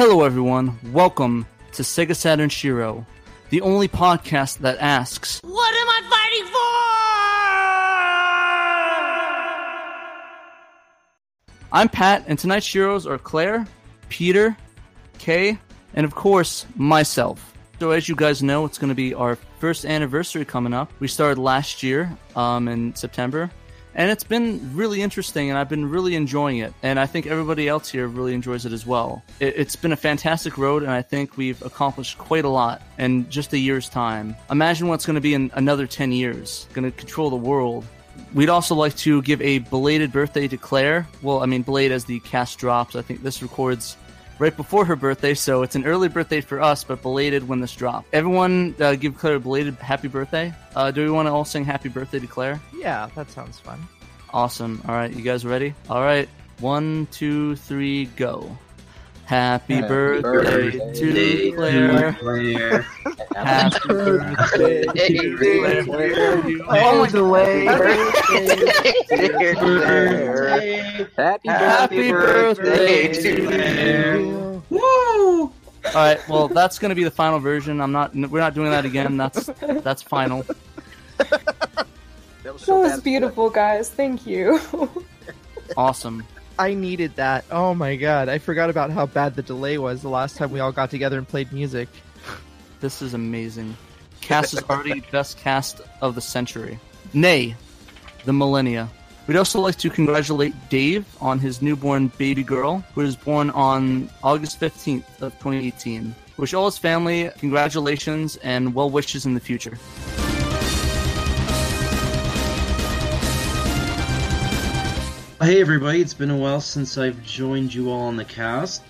Hello, everyone. Welcome to Sega Saturn Shiro, the only podcast that asks, What am I fighting for? I'm Pat, and tonight's Shiros are Claire, Peter, Kay, and of course, myself. So, as you guys know, it's going to be our first anniversary coming up. We started last year um, in September, and it's been really interesting, and I've been really enjoying it. And I think everybody else here really enjoys it as well. It, it's been a fantastic road, and I think we've accomplished quite a lot in just a year's time. Imagine what's going to be in another 10 years, going to control the world. We'd also like to give a belated birthday to Claire. Well, I mean, belated as the cast drops. I think this records right before her birthday, so it's an early birthday for us, but belated when this dropped. Everyone, uh, give Claire a belated happy birthday. Uh, do we want to all sing happy birthday to Claire? Yeah, that sounds fun. Awesome. All right, you guys ready? All right, one, two, three, go. Happy, Happy birthday, birthday to Claire. Claire. Happy birthday to Claire. Oh, delay. Happy, Happy birthday to Claire. Woo! All right, well, that's going to be the final version. I'm not. We're not doing that again. That's that's final. That was beautiful, guys. Thank you. Awesome. I needed that. Oh my god, I forgot about how bad the delay was the last time we all got together and played music. This is amazing. Cast is already best cast of the century. Nay, the millennia. We'd also like to congratulate Dave on his newborn baby girl, who was born on August 15th of 2018. Wish all his family congratulations and well wishes in the future. Hey everybody, it's been a while since I've joined you all on the cast.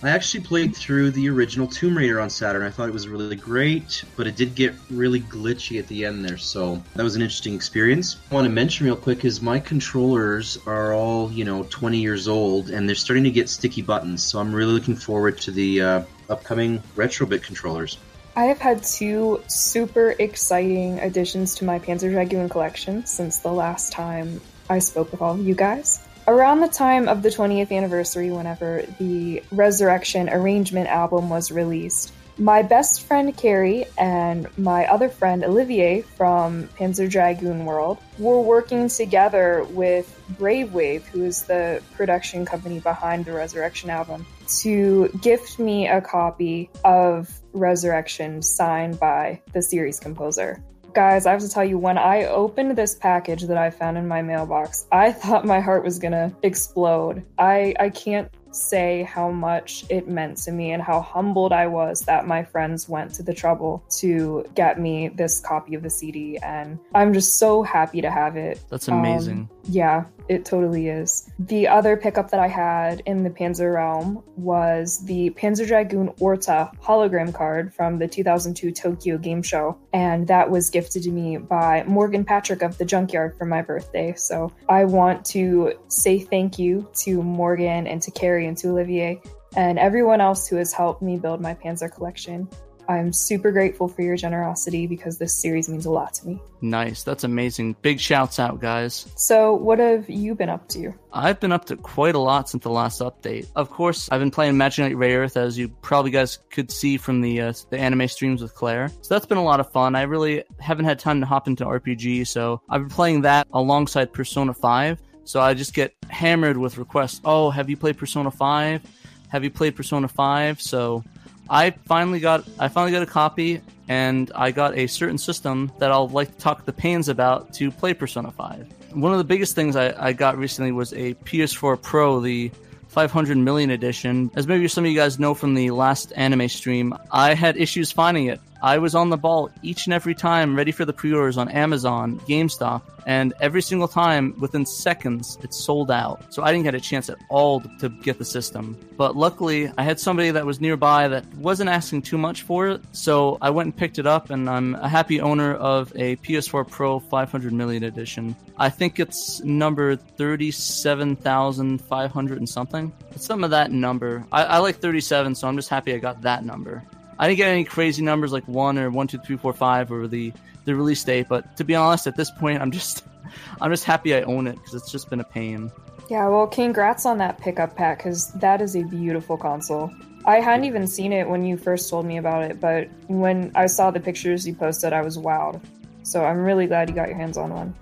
I actually played through the original Tomb Raider on Saturn. I thought it was really great, but it did get really glitchy at the end there, so that was an interesting experience. I want to mention real quick is my controllers are all, you know, 20 years old and they're starting to get sticky buttons, so I'm really looking forward to the uh, upcoming Retrobit controllers. I have had two super exciting additions to my Panzer Dragoon collection since the last time I spoke with all of you guys. Around the time of the 20th anniversary, whenever the Resurrection Arrangement album was released, my best friend Carrie and my other friend Olivier from Panzer Dragoon World were working together with Brave Wave, who is the production company behind the Resurrection album, to gift me a copy of Resurrection signed by the series composer. Guys, I have to tell you, when I opened this package that I found in my mailbox, I thought my heart was gonna explode. I I can't say how much it meant to me and how humbled I was that my friends went to the trouble to get me this copy of the CD and I'm just so happy to have it. That's Um, amazing. Yeah, it totally is. The other pickup that I had in the Panzer realm was the Panzer Dragoon Orta hologram card from the 2002 Tokyo Game Show, and that was gifted to me by Morgan Patrick of the Junkyard for my birthday. So I want to say thank you to Morgan and to Carrie and to Olivier and everyone else who has helped me build my Panzer collection. I'm super grateful for your generosity because this series means a lot to me. Nice. That's amazing. Big shouts out, guys. So, what have you been up to? I've been up to quite a lot since the last update. Of course, I've been playing Magic Knight Rayearth, as you probably guys could see from the uh, the anime streams with Claire. So that's been a lot of fun. I really haven't had time to hop into RPG, so I've been playing that alongside Persona 5. So I just get hammered with requests. Oh, have you played Persona 5? Have you played Persona 5? So I finally got I finally got a copy and I got a certain system that I'll like to talk the pains about to play Persona 5. One of the biggest things I, I got recently was a PS4 Pro, the 500 million edition. As maybe some of you guys know from the last anime stream, I had issues finding it. I was on the ball each and every time, ready for the pre-orders on Amazon, GameStop, and every single time, within seconds, it sold out. So I didn't get a chance at all to, to get the system. But luckily, I had somebody that was nearby that wasn't asking too much for it, so I went and picked it up, and I'm a happy owner of a PS4 Pro 500 million edition. I think it's number 37,500 and something. It's some of that number. I, I like 37, so I'm just happy I got that number. I didn't get any crazy numbers like one or one, two, three, four, five, or the the release date. But to be honest, at this point, I'm just I'm just happy I own it because it's just been a pain. Yeah, well, congrats on that pickup pack because that is a beautiful console. I hadn't even seen it when you first told me about it, but when I saw the pictures you posted, I was wowed. So I'm really glad you got your hands on one.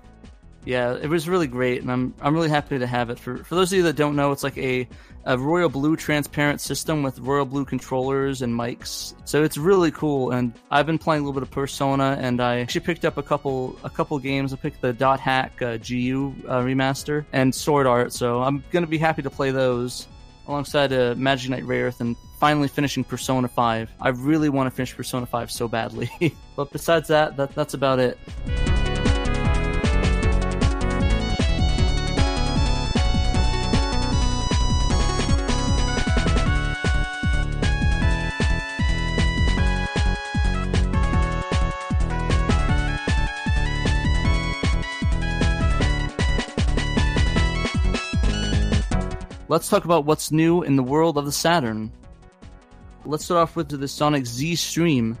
Yeah, it was really great, and I'm I'm really happy to have it. For for those of you that don't know, it's like a, a royal blue transparent system with royal blue controllers and mics. So it's really cool. And I've been playing a little bit of Persona, and I actually picked up a couple a couple games. I picked the Dot Hack uh, GU uh, remaster and Sword Art. So I'm gonna be happy to play those alongside uh, Magic Knight Rayearth and finally finishing Persona 5. I really want to finish Persona 5 so badly. but besides that, that that's about it. Let's talk about what's new in the world of the Saturn. Let's start off with the Sonic X-treme.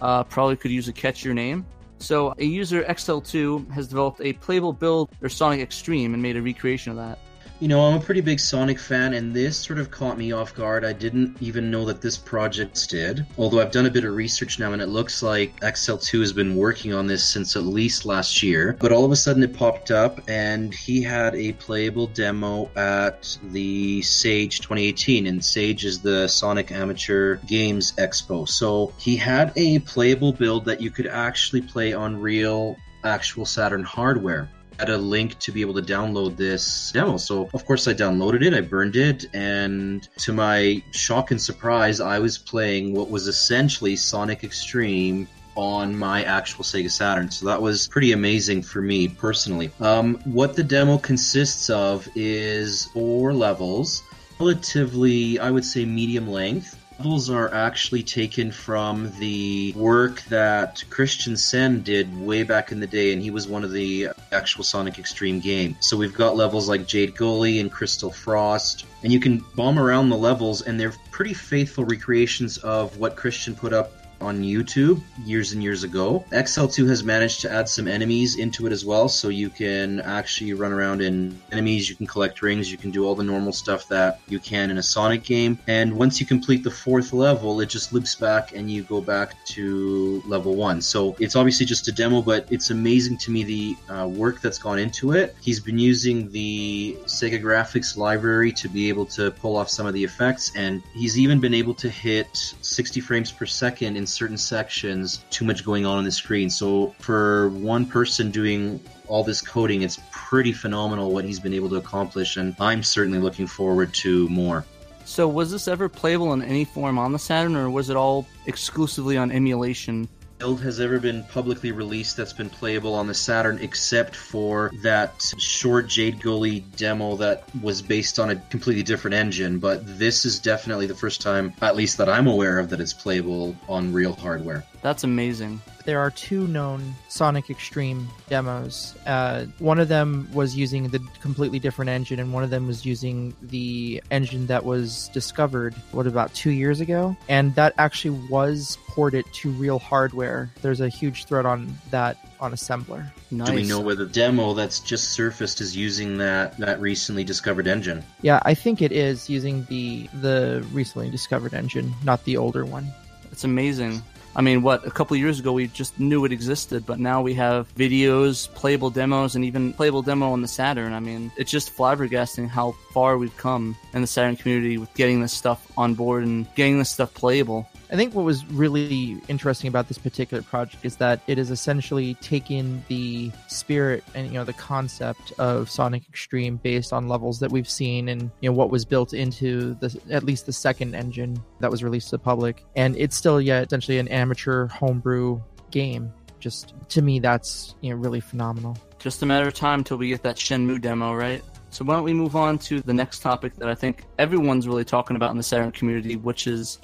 Uh, probably could use a catch your name. So, a user XL2 has developed a playable build for Sonic X-treme and made a recreation of that. You know, I'm a pretty big Sonic fan, and this sort of caught me off guard. I didn't even know that this project did. Although I've done a bit of research now, and it looks like XL2 has been working on this since at least last year. But all of a sudden it popped up, and he had a playable demo at the Sage 2018, and Sage is the Sonic Amateur Games Expo. So he had a playable build that you could actually play on real, actual Saturn hardware had a link to be able to download this demo. So, of course, I downloaded it, I burned it, and to my shock and surprise, I was playing what was essentially Sonic X-treme on my actual Sega Saturn. So that was pretty amazing for me personally. Um, what the demo consists of is four levels, relatively, I would say, medium length levels are actually taken from the work that Christian Senn did way back in the day, and he was one of the actual Sonic X-treme game. So we've got levels like Jade Gully and Crystal Frost, and you can bomb around the levels, and they're pretty faithful recreations of what Christian put up on YouTube years and years ago. XL2 has managed to add some enemies into it as well, so you can actually run around in enemies, you can collect rings, you can do all the normal stuff that you can in a Sonic game. And once you complete the fourth level, it just loops back and you go back to level one. So it's obviously just a demo, but it's amazing to me the uh, work that's gone into it. He's been using the Sega graphics library to be able to pull off some of the effects, and he's even been able to hit 60 frames per second in certain sections too much going on on the screen. So for one person doing all this coding, it's pretty phenomenal what he's been able to accomplish, and I'm certainly looking forward to more. So, was this ever playable in any form on the Saturn, or was it all exclusively on emulation? Build has ever been publicly released that's been playable on the Saturn except for that short Jade Gully demo that was based on a completely different engine. But this is definitely the first time, at least that I'm aware of, that it's playable on real hardware. That's amazing. There are two known Sonic X-treme demos. Uh, one of them was using the completely different engine, and one of them was using the engine that was discovered, what, about two years ago? And that actually was ported to real hardware. There's a huge thread on that on assembler. Nice. Do we know whether the demo that's just surfaced is using that that recently discovered engine? Yeah, I think it is using the the recently discovered engine, not the older one. It's amazing. I mean, what a couple years ago we just knew it existed, but now we have videos, playable demos, and even playable demo on the Saturn. I mean, it's just flabbergasting how far we've come in the Saturn community with getting this stuff on board and getting this stuff playable. I think what was really interesting about this particular project is that it is essentially taking the spirit and you know the concept of Sonic X-treme based on levels that we've seen and you know what was built into the at least the second engine that was released to the public, and it's still yeah essentially an amateur homebrew game. Just to me, that's you know really phenomenal. Just a matter of time till we get that Shenmue demo, right? So why don't we move on to the next topic that I think everyone's really talking about in the Saturn community, which is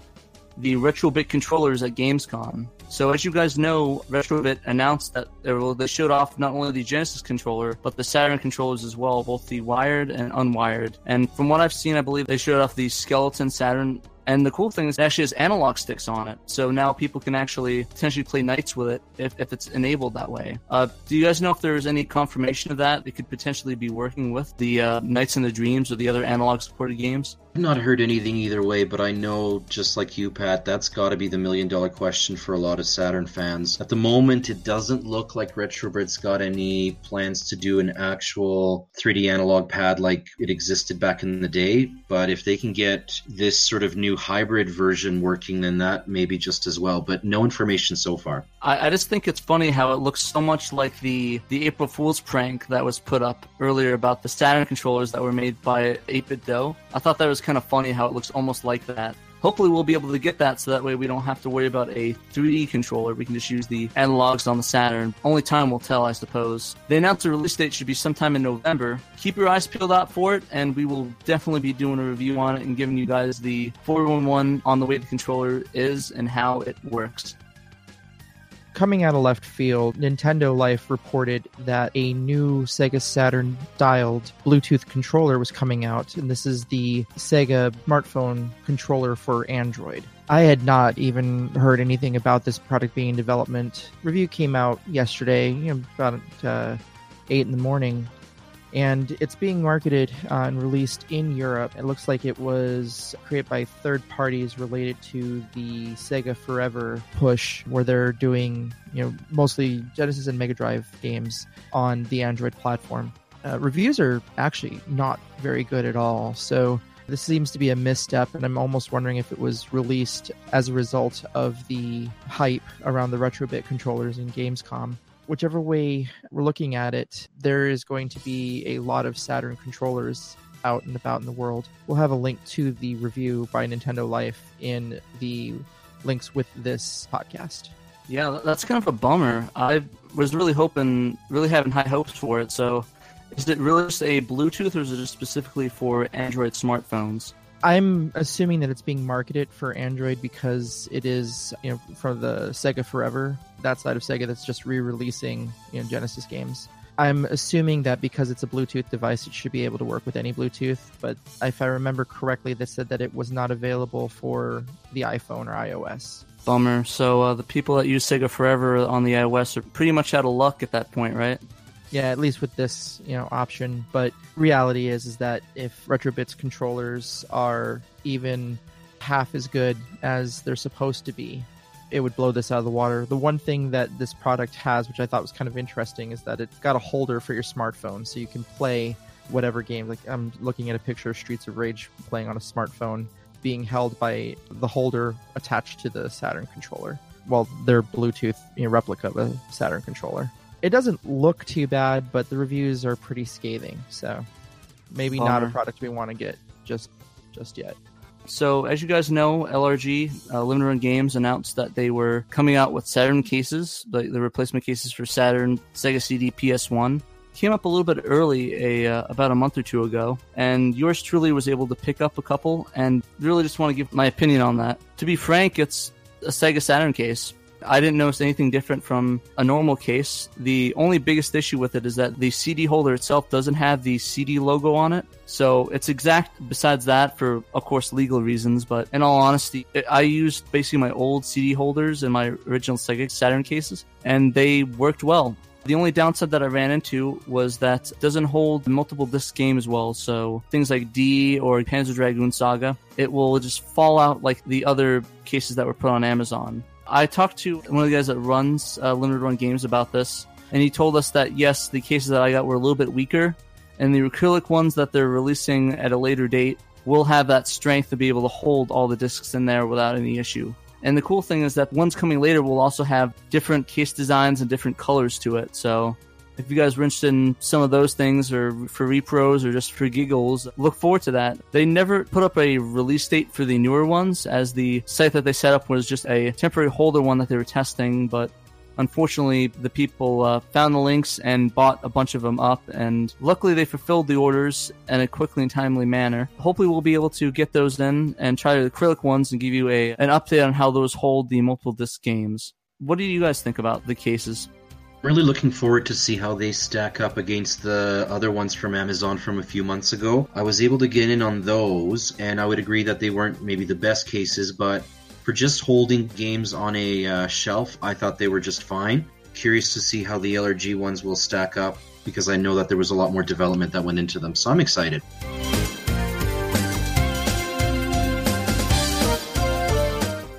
the Retrobit controllers at Gamescom. So, as you guys know, Retrobit announced that they showed off not only the Genesis controller, but the Saturn controllers as well, both the wired and unwired. And from what I've seen, I believe they showed off the Skeleton Saturn. And the cool thing is, it actually has analog sticks on it. So now people can actually potentially play Nights with it if, if it's enabled that way. Uh, do you guys know if there's any confirmation of that? They could potentially be working with the uh, Nights into Dreams or the other analog supported games? Not heard anything either way, but I know, just like you, Pat, that's got to be the million dollar question for a lot of Saturn fans. At the moment, it doesn't look like Retrobit's got any plans to do an actual 3D analog pad like it existed back in the day, but if they can get this sort of new hybrid version working, then that may be just as well, but no information so far. I, I just think it's funny how it looks so much like the, the April Fool's prank that was put up earlier about the Saturn controllers that were made by 8BitDo. I thought that was kind of funny how it looks almost like that. Hopefully, we'll be able to get that so that way we don't have to worry about a 3D controller. We can just use the analogs on the Saturn. Only time will tell, I suppose. They announced the release date should be sometime in November. Keep your eyes peeled out for it, and we will definitely be doing a review on it and giving you guys the 411 on the way the controller is and how it works coming out of left field, Nintendo Life reported that a new Sega Saturn dialed Bluetooth controller was coming out, and this is the Sega smartphone controller for Android. I had not even heard anything about this product being in development. Review came out yesterday, you know, about uh, 8 in the morning, and it's being marketed uh, and released in Europe. It looks like it was created by third parties related to the Sega Forever push, where they're doing you know mostly Genesis and Mega Drive games on the Android platform. Uh, reviews are actually not very good at all, so. This seems to be a misstep, and I'm almost wondering if it was released as a result of the hype around the Retrobit controllers in Gamescom whichever way we're looking at it, there is going to be a lot of Saturn controllers out and about in the world. We'll have a link to the review by Nintendo Life in the links with this podcast. Yeah, that's kind of a bummer. I was really hoping, really having high hopes for it. So, is it really just a Bluetooth, or is it just specifically for Android smartphones? I'm assuming that it's being marketed for Android because it is, you know, from the Sega Forever, that side of Sega that's just re-releasing, you know, Genesis games. I'm assuming that because it's a Bluetooth device, it should be able to work with any Bluetooth. But if I remember correctly, they said that it was not available for the iPhone or iOS. Bummer. So uh, the people that use Sega Forever on the iOS are pretty much out of luck at that point, right? Yeah, at least with this, you know, option. But reality is is that if Retrobit's controllers are even half as good as they're supposed to be, it would blow this out of the water. The one thing that this product has, which I thought was kind of interesting, is that it's got a holder for your smartphone, so you can play whatever game. Like I'm looking at a picture of Streets of Rage playing on a smartphone, being held by the holder attached to the Saturn controller. Well, their Bluetooth you know, replica of a Saturn controller it doesn't look too bad, but the reviews are pretty scathing. So maybe Bummer. not a product we want to get just just yet. So, as you guys know, LRG uh, Limited Run Games announced that they were coming out with Saturn cases, like the replacement cases for Saturn, Sega CD, PS1. Came up a little bit early, a uh, about a month or two ago, and yours truly was able to pick up a couple, and really just want to give my opinion on that. To be frank, it's a Sega Saturn case. I didn't notice anything different from a normal case. The only biggest issue with it is that the CD holder itself doesn't have the CD logo on it. So it's exact besides that for, of course, legal reasons. But in all honesty, I used basically my old CD holders in my original Sega Saturn cases, and they worked well. The only downside that I ran into was that it doesn't hold multiple disc games well. So things like D or Panzer Dragoon Saga, it will just fall out like the other cases that were put on Amazon. I talked to one of the guys that runs uh, limited run games about this, and he told us that yes, the cases that I got were a little bit weaker, and the acrylic ones that they're releasing at a later date will have that strength to be able to hold all the discs in there without any issue. And the cool thing is that ones coming later will also have different case designs and different colors to it. So if you guys were interested in some of those things or for repros or just for giggles, look forward to that. They never put up a release date for the newer ones as the site that they set up was just a temporary holder one that they were testing, but unfortunately the people uh, found the links and bought a bunch of them up and luckily they fulfilled the orders in a quickly and timely manner. Hopefully we'll be able to get those in and try the acrylic ones and give you a an update on how those hold the multiple disc games. What do you guys think about the cases really looking forward to see how they stack up against the other ones from Amazon from a few months ago. I was able to get in on those, and I would agree that they weren't maybe the best cases, but for just holding games on a uh, shelf, I thought they were just fine. Curious to see how the LRG ones will stack up because I know that there was a lot more development that went into them, so I'm excited.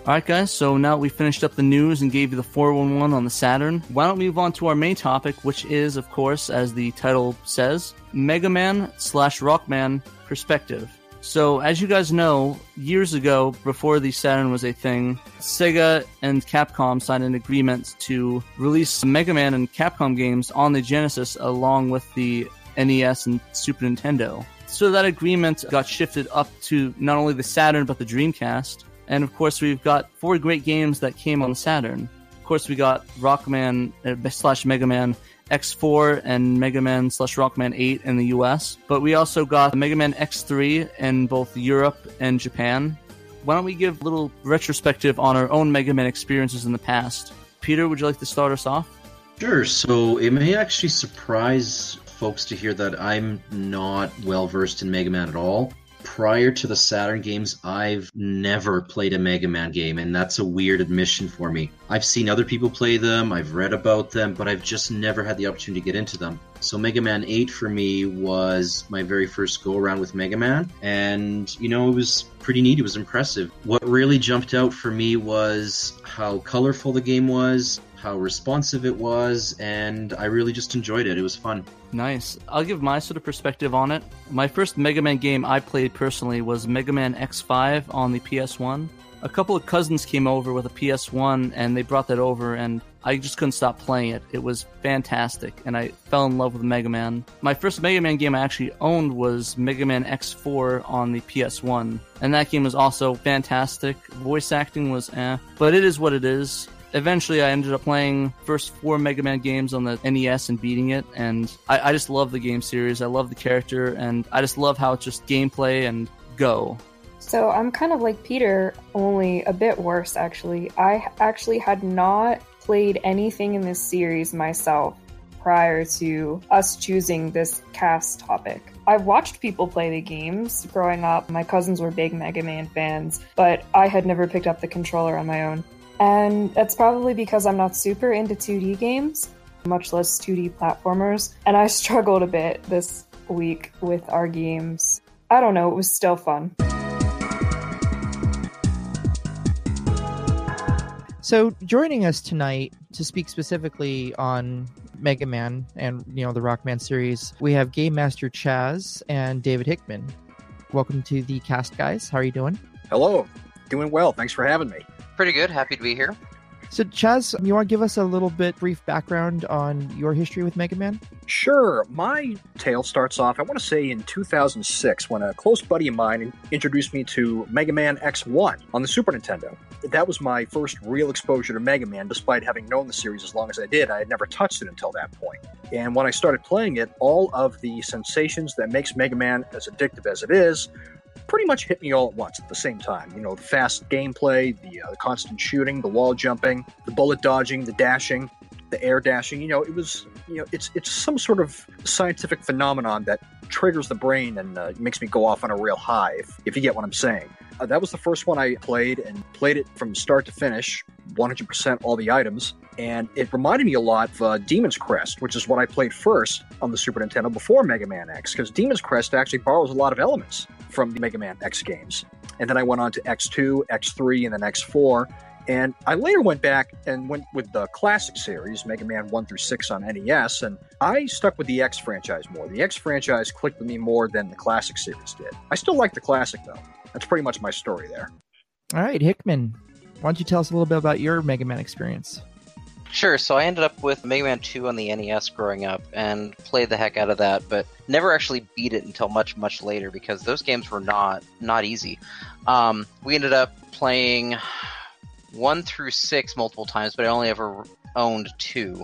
All right, guys. So now we finished up the news and gave you the 411 on the Saturn. Why don't we move on to our main topic, which is, of course, as the title says, Mega Man slash Rockman perspective. So, as you guys know, years ago, before the Saturn was a thing, Sega and Capcom signed an agreement to release Mega Man and Capcom games on the Genesis along with the NES and Super Nintendo. So that agreement got shifted up to not only the Saturn but the Dreamcast. And of course, we've got four great games that came on Saturn. Of course, we got Rockman uh, slash Mega Man X4 and Mega Man slash Rockman 8 in the US. But we also got Mega Man X3 in both Europe and Japan. Why don't we give a little retrospective on our own Mega Man experiences in the past? Peter, would you like to start us off? Sure. So it may actually surprise folks to hear that I'm not well versed in Mega Man at all prior to the Saturn games, I've never played a Mega Man game, and that's a weird admission for me. I've seen other people play them, I've read about them, but I've just never had the opportunity to get into them. So Mega Man 8 for me was my very first go around with Mega Man, and you know, it was pretty neat, it was impressive. What really jumped out for me was how colorful the game was, how responsive it was, and I really just enjoyed it. It was fun. Nice. I'll give my sort of perspective on it. My first Mega Man game I played personally was Mega Man X5 on the PS1. A couple of cousins came over with a PS1 and they brought that over, and I just couldn't stop playing it. It was fantastic, and I fell in love with Mega Man. My first Mega Man game I actually owned was Mega Man X4 on the PS1, and that game was also fantastic. Voice acting was eh, but it is what it is eventually I ended up playing first four Mega Man games on the NES and beating it, and I, I just love the game series. I love the character, and I just love how it's just gameplay and go. So I'm kind of like Peter, only a bit worse actually. I actually had not played anything in this series myself prior to us choosing this cast topic. I've watched people play the games growing up. My cousins were big Mega Man fans, but I had never picked up the controller on my own. And that's probably because I'm not super into 2D games, much less 2D platformers. And I struggled a bit this week with our games. I don't know, it was still fun. So, joining us tonight to speak specifically on Mega Man and you know the Rockman series, we have Game Master Chaz and David Hickman. Welcome to the cast, guys. How are you doing? Hello, doing well. Thanks for having me. Pretty good. Happy to be here. So, Chaz, you want to give us a little bit brief background on your history with Mega Man? Sure. My tale starts off, I want to say, in 2006 when a close buddy of mine introduced me to Mega Man X1 on the Super Nintendo. That was my first real exposure to Mega Man, despite having known the series as long as I did. I had never touched it until that point. And when I started playing it, all of the sensations that makes Mega Man as addictive as it is pretty much hit me all at once at the same time. You know, the fast gameplay, the, uh, the constant shooting, the wall jumping, the bullet dodging, the dashing, the air dashing. You know, it was you know it's it's some sort of scientific phenomenon that triggers the brain and uh, makes me go off on a real high. If, if you get what I'm saying. Uh, that was the first one I played and played it from start to finish, 100% all the items. And it reminded me a lot of uh, Demon's Crest, which is what I played first on the Super Nintendo before Mega Man X, because Demon's Crest actually borrows a lot of elements from the Mega Man X games. And then I went on to X2, X3, and then X4. And I later went back and went with the classic series, Mega Man 1 through 6 on NES, and I stuck with the X franchise more. The X franchise clicked with me more than the classic series did. I still like the classic, though. That's pretty much my story there. All right, Hickman, why don't you tell us a little bit about your Mega Man experience? Sure. So I ended up with Mega Man 2 on the NES growing up and played the heck out of that, but never actually beat it until much, much later because those games were not not easy. Um, we ended up playing one through six multiple times, but I only ever owned two.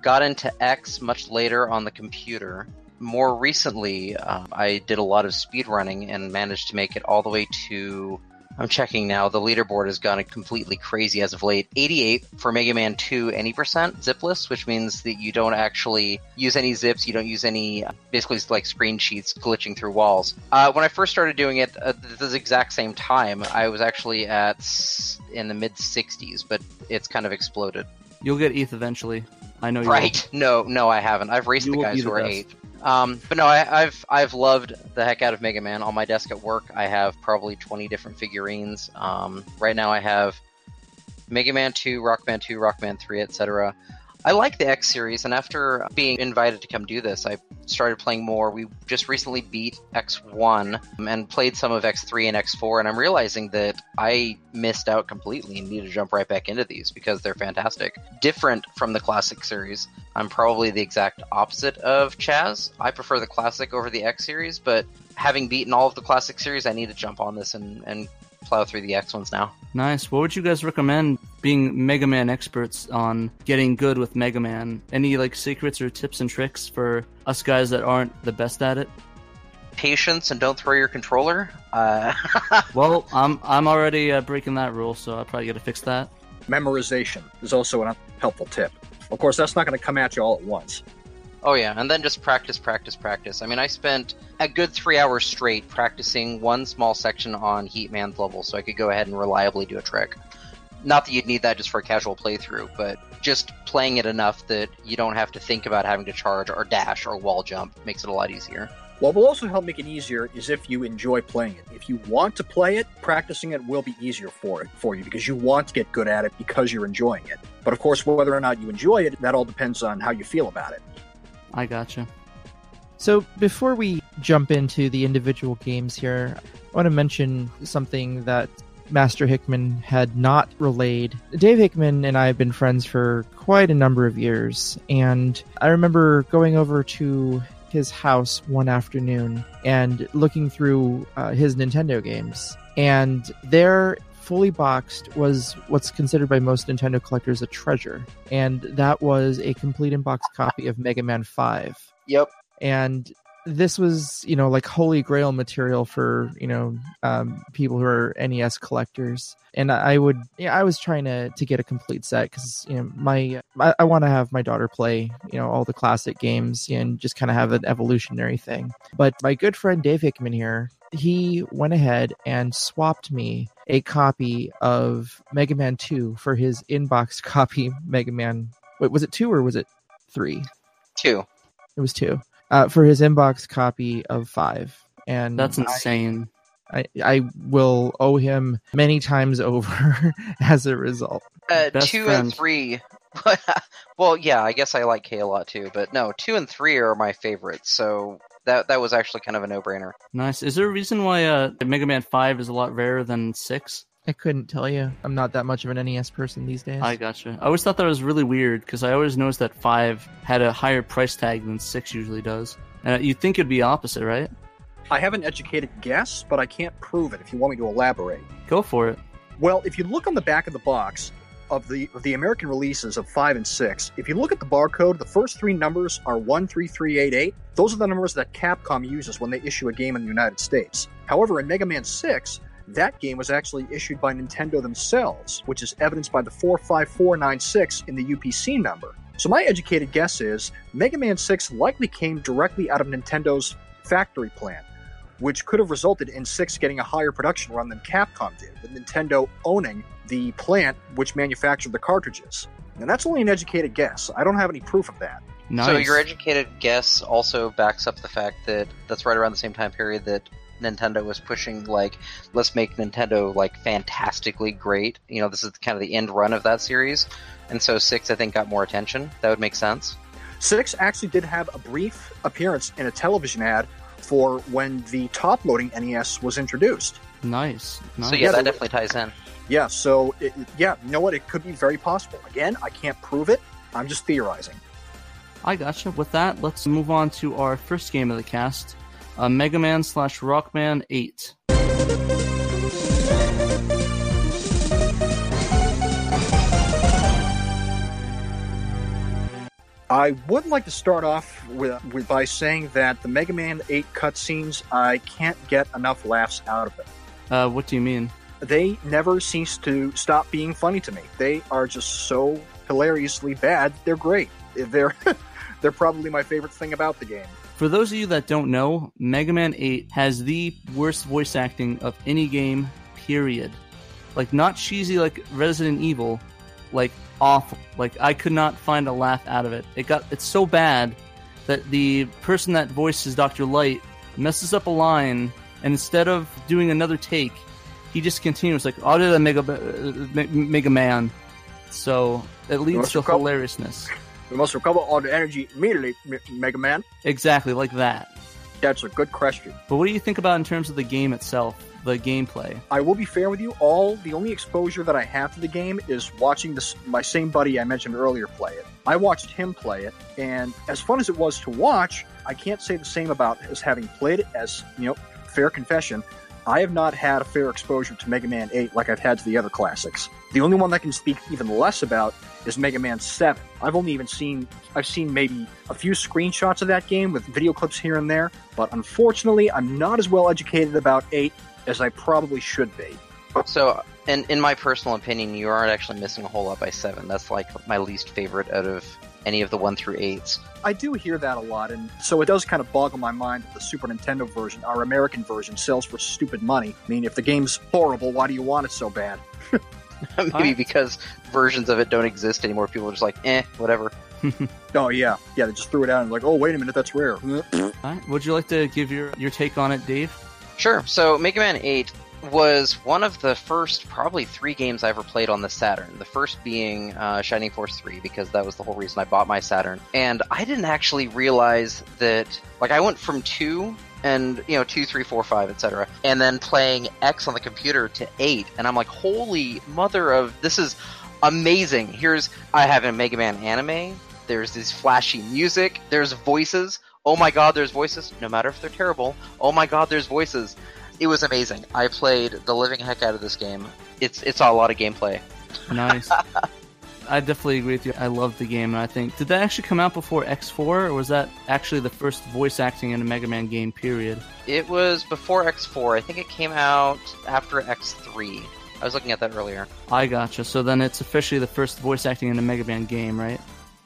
Got into X much later on the computer. More recently, uh, I did a lot of speedrunning and managed to make it all the way to I'm checking now. The leaderboard has gone completely crazy as of late. 88 for Mega Man 2 any percent zipless, which means that you don't actually use any zips. You don't use any, basically, like screen sheets glitching through walls. Uh, when I first started doing it at this exact same time, I was actually at in the mid 60s, but it's kind of exploded. You'll get ETH eventually. I know you Right. will. No, no, I haven't. I've raced You the guys who are best. eight. Um, but no, I, I've I've loved the heck out of Mega Man. On my desk at work, I have probably 20 different figurines. Um, right now, I have Mega Man 2, Rockman 2, Rockman 3, etc. I like the X series, and after being invited to come do this, I started playing more. We just recently beat X1 um, and played some of X3 and X4, and I'm realizing that I missed out completely and need to jump right back into these because they're fantastic. Different from the classic series. I'm probably the exact opposite of Chaz. I prefer the classic over the X series, but having beaten all of the classic series, I need to jump on this and, and plow through the X ones now. Nice. What would you guys recommend being Mega Man experts on getting good with Mega Man? Any like secrets or tips and tricks for us guys that aren't the best at it? Patience and don't throw your controller. Uh, Well, I'm I'm already uh, breaking that rule, so I probably got to fix that. Memorization is also a helpful tip. Of course, that's not going to come at you all at once. Oh yeah, and then just practice, practice, practice. I mean, I spent a good three hours straight practicing one small section on Heatman's level, so I could go ahead and reliably do a trick. Not that you'd need that just for a casual playthrough, but just playing it enough that you don't have to think about having to charge or dash or wall jump makes it a lot easier. What will also help make it easier is if you enjoy playing it. If you want to play it, practicing it will be easier for it for you because you want to get good at it because you're enjoying it. But of course, whether or not you enjoy it, that all depends on how you feel about it. I gotcha. So before we jump into the individual games here, I want to mention something that Master Hickman had not relayed. Dave Hickman and I have been friends for quite a number of years, and I remember going over to his house one afternoon and looking through uh, his Nintendo games, and there fully boxed was what's considered by most Nintendo collectors a treasure, and that was a complete in box copy of Mega Man 5 Yep. and this was you know like holy grail material for you know um, people who are nes collectors. And i would yeah i was trying to to get a complete set because you know my i, I want to have my daughter play you know all the classic games and just kind of have an evolutionary thing. But my good friend dave hickman here he went ahead and swapped me a copy of mega man 2 for his inbox copy mega man wait was it 2 or was it 3 Two. it was two. Uh, for his inbox copy of five, and That's insane. I, I will owe him many times over as a result. Uh, two friend. and three. well, yeah, I guess I like K a lot too, but no, two and three are my favorites. So that that was actually kind of a no-brainer. Nice. Is there a reason why uh, Mega Man Five is a lot rarer than Six? I couldn't tell you. I'm not that much of an NES person these days. I gotcha. I always thought that was really weird because I always noticed that Five had a higher price tag than Six usually does. And you'd think it'd be opposite, right? I have an educated guess, but I can't prove it if you want me to elaborate. Go for it. Well, if you look on the back of the box of the of the American releases of 5 and 6, if you look at the barcode, the first three numbers are 13388. Those are the numbers that Capcom uses when they issue a game in the United States. However, in Mega Man 6, that game was actually issued by Nintendo themselves, which is evidenced by the 45496 in the UPC number. So my educated guess is Mega Man 6 likely came directly out of Nintendo's factory plant which could have resulted in 6 getting a higher production run than Capcom did, with Nintendo owning the plant which manufactured the cartridges. And that's only an educated guess. I don't have any proof of that. Nice. So your educated guess also backs up the fact that that's right around the same time period that Nintendo was pushing like let's make Nintendo like fantastically great. You know, this is kind of the end run of that series. And so 6 I think got more attention. That would make sense. 6 actually did have a brief appearance in a television ad for when the top loading NES was introduced. nice. nice. So yeah, Yeah, that definitely ties in. Yeah, so it, yeah, you know what? It could be very possible. Again, I can't prove it. I'm just theorizing. I gotcha. With that, let's move on to our first game of the cast, uh, Mega Man slash Rockman Eight. I would like to start off with, with by saying that the Mega Man 8 cutscenes, I can't get enough laughs out of them. Uh, what do you mean? They never cease to stop being funny to me. They are just so hilariously bad. They're great. They're they're probably my favorite thing about the game. For those of you that don't know, Mega Man 8 has the worst voice acting of any game, period. Like, not cheesy like Resident Evil, like awful. Like, I could not find a laugh out of it. It got, it's so bad that the person that voices Dr. Light messes up a line, and instead of doing another take, he just continues like, "Oh, the Mega uh, Mega Man." So it leads to recover- hilariousness. We must recover all the energy immediately, Mega Man. Exactly like that. That's a good question. But what do you think about in terms of the game itself, the gameplay? I will be fair with you. All the only exposure that I have to the game is watching this my same buddy I mentioned earlier play it. I watched him play it, and as fun as it was to watch, I can't say the same about as having played it. As you know, fair confession, I have not had a fair exposure to Mega Man 8 like I've had to the other classics. The only one that I can speak even less about is Mega Man 7. I've only even seen I've seen maybe a few screenshots of that game with video clips here and there, but unfortunately, I'm not as well educated about 8 as I probably should be. So, in in my personal opinion, you aren't actually missing a whole lot by seven. That's like my least favorite out of any of the one through eights. I do hear that a lot, and so it does kind of boggle my mind that the Super Nintendo version, our American version, sells for stupid money. I mean, if the game's horrible, why do you want it so bad? Maybe because versions of it don't exist anymore. People are just like, eh, whatever. Oh yeah, yeah. They just threw it out and like, oh wait a minute, that's rare. Alright, Would you like to give your your take on it, Dave? Sure. So Mega Man 8 was one of the first, probably three games I ever played on the Saturn. The first being uh, Shining Force 3, because that was the whole reason I bought my Saturn. And I didn't actually realize that, like, I went from 2 and, you know, 2, 3, 4, 5, etc. And then playing X on the computer to 8. And I'm like, holy mother of, this is amazing. Here's, I have a Mega Man anime. There's this flashy music. There's voices. Oh my god, there's voices. No matter if they're terrible. Oh my god, there's voices. It was amazing. I played the living heck out of this game. It's it's a lot of gameplay. Nice. I definitely agree with you. I love the game, and I think did that actually come out before X4, or was that actually the first voice acting in a Mega Man game? Period. It was before X4. I think it came out after X3. I was looking at that earlier. I gotcha. So then it's officially the first voice acting in a Mega Man game, right?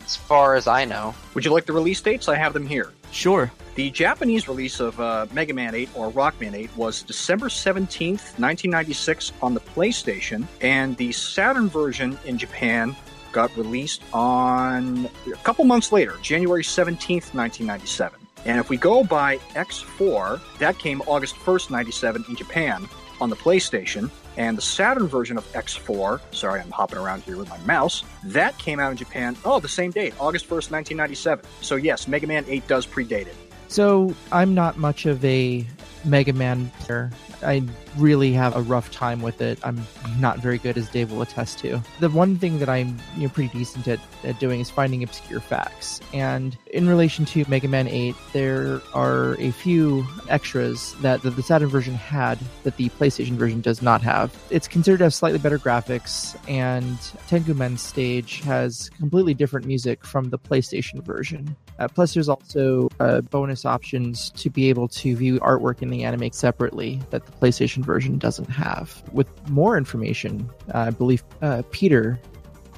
As far as I know. Would you like the release dates? I have them here. Sure. The Japanese release of uh, Mega Man 8 or Rockman 8 was December 17th, 1996 on the PlayStation, and the Saturn version in Japan got released on a couple months later, January 17th, 1997. And if we go by X4, that came August 1st, 97 in Japan on the PlayStation, and the Saturn version of X4, sorry, I'm hopping around here with my mouse, that came out in Japan, oh, the same date, August 1st, 1997. So yes, Mega Man 8 does predate it. So I'm not much of a Mega Man player. I really have a rough time with it. I'm not very good, as Dave will attest to. The one thing that I'm you know, pretty decent at, at doing is finding obscure facts. And in relation to Mega Man 8, there are a few extras that the, the Saturn version had that the PlayStation version does not have. It's considered to have slightly better graphics, and Tengu Man's stage has completely different music from the PlayStation version. Uh, plus, there's also uh, bonus options to be able to view artwork in the anime separately that the PlayStation version doesn't have. With more information, uh, I believe uh, Peter.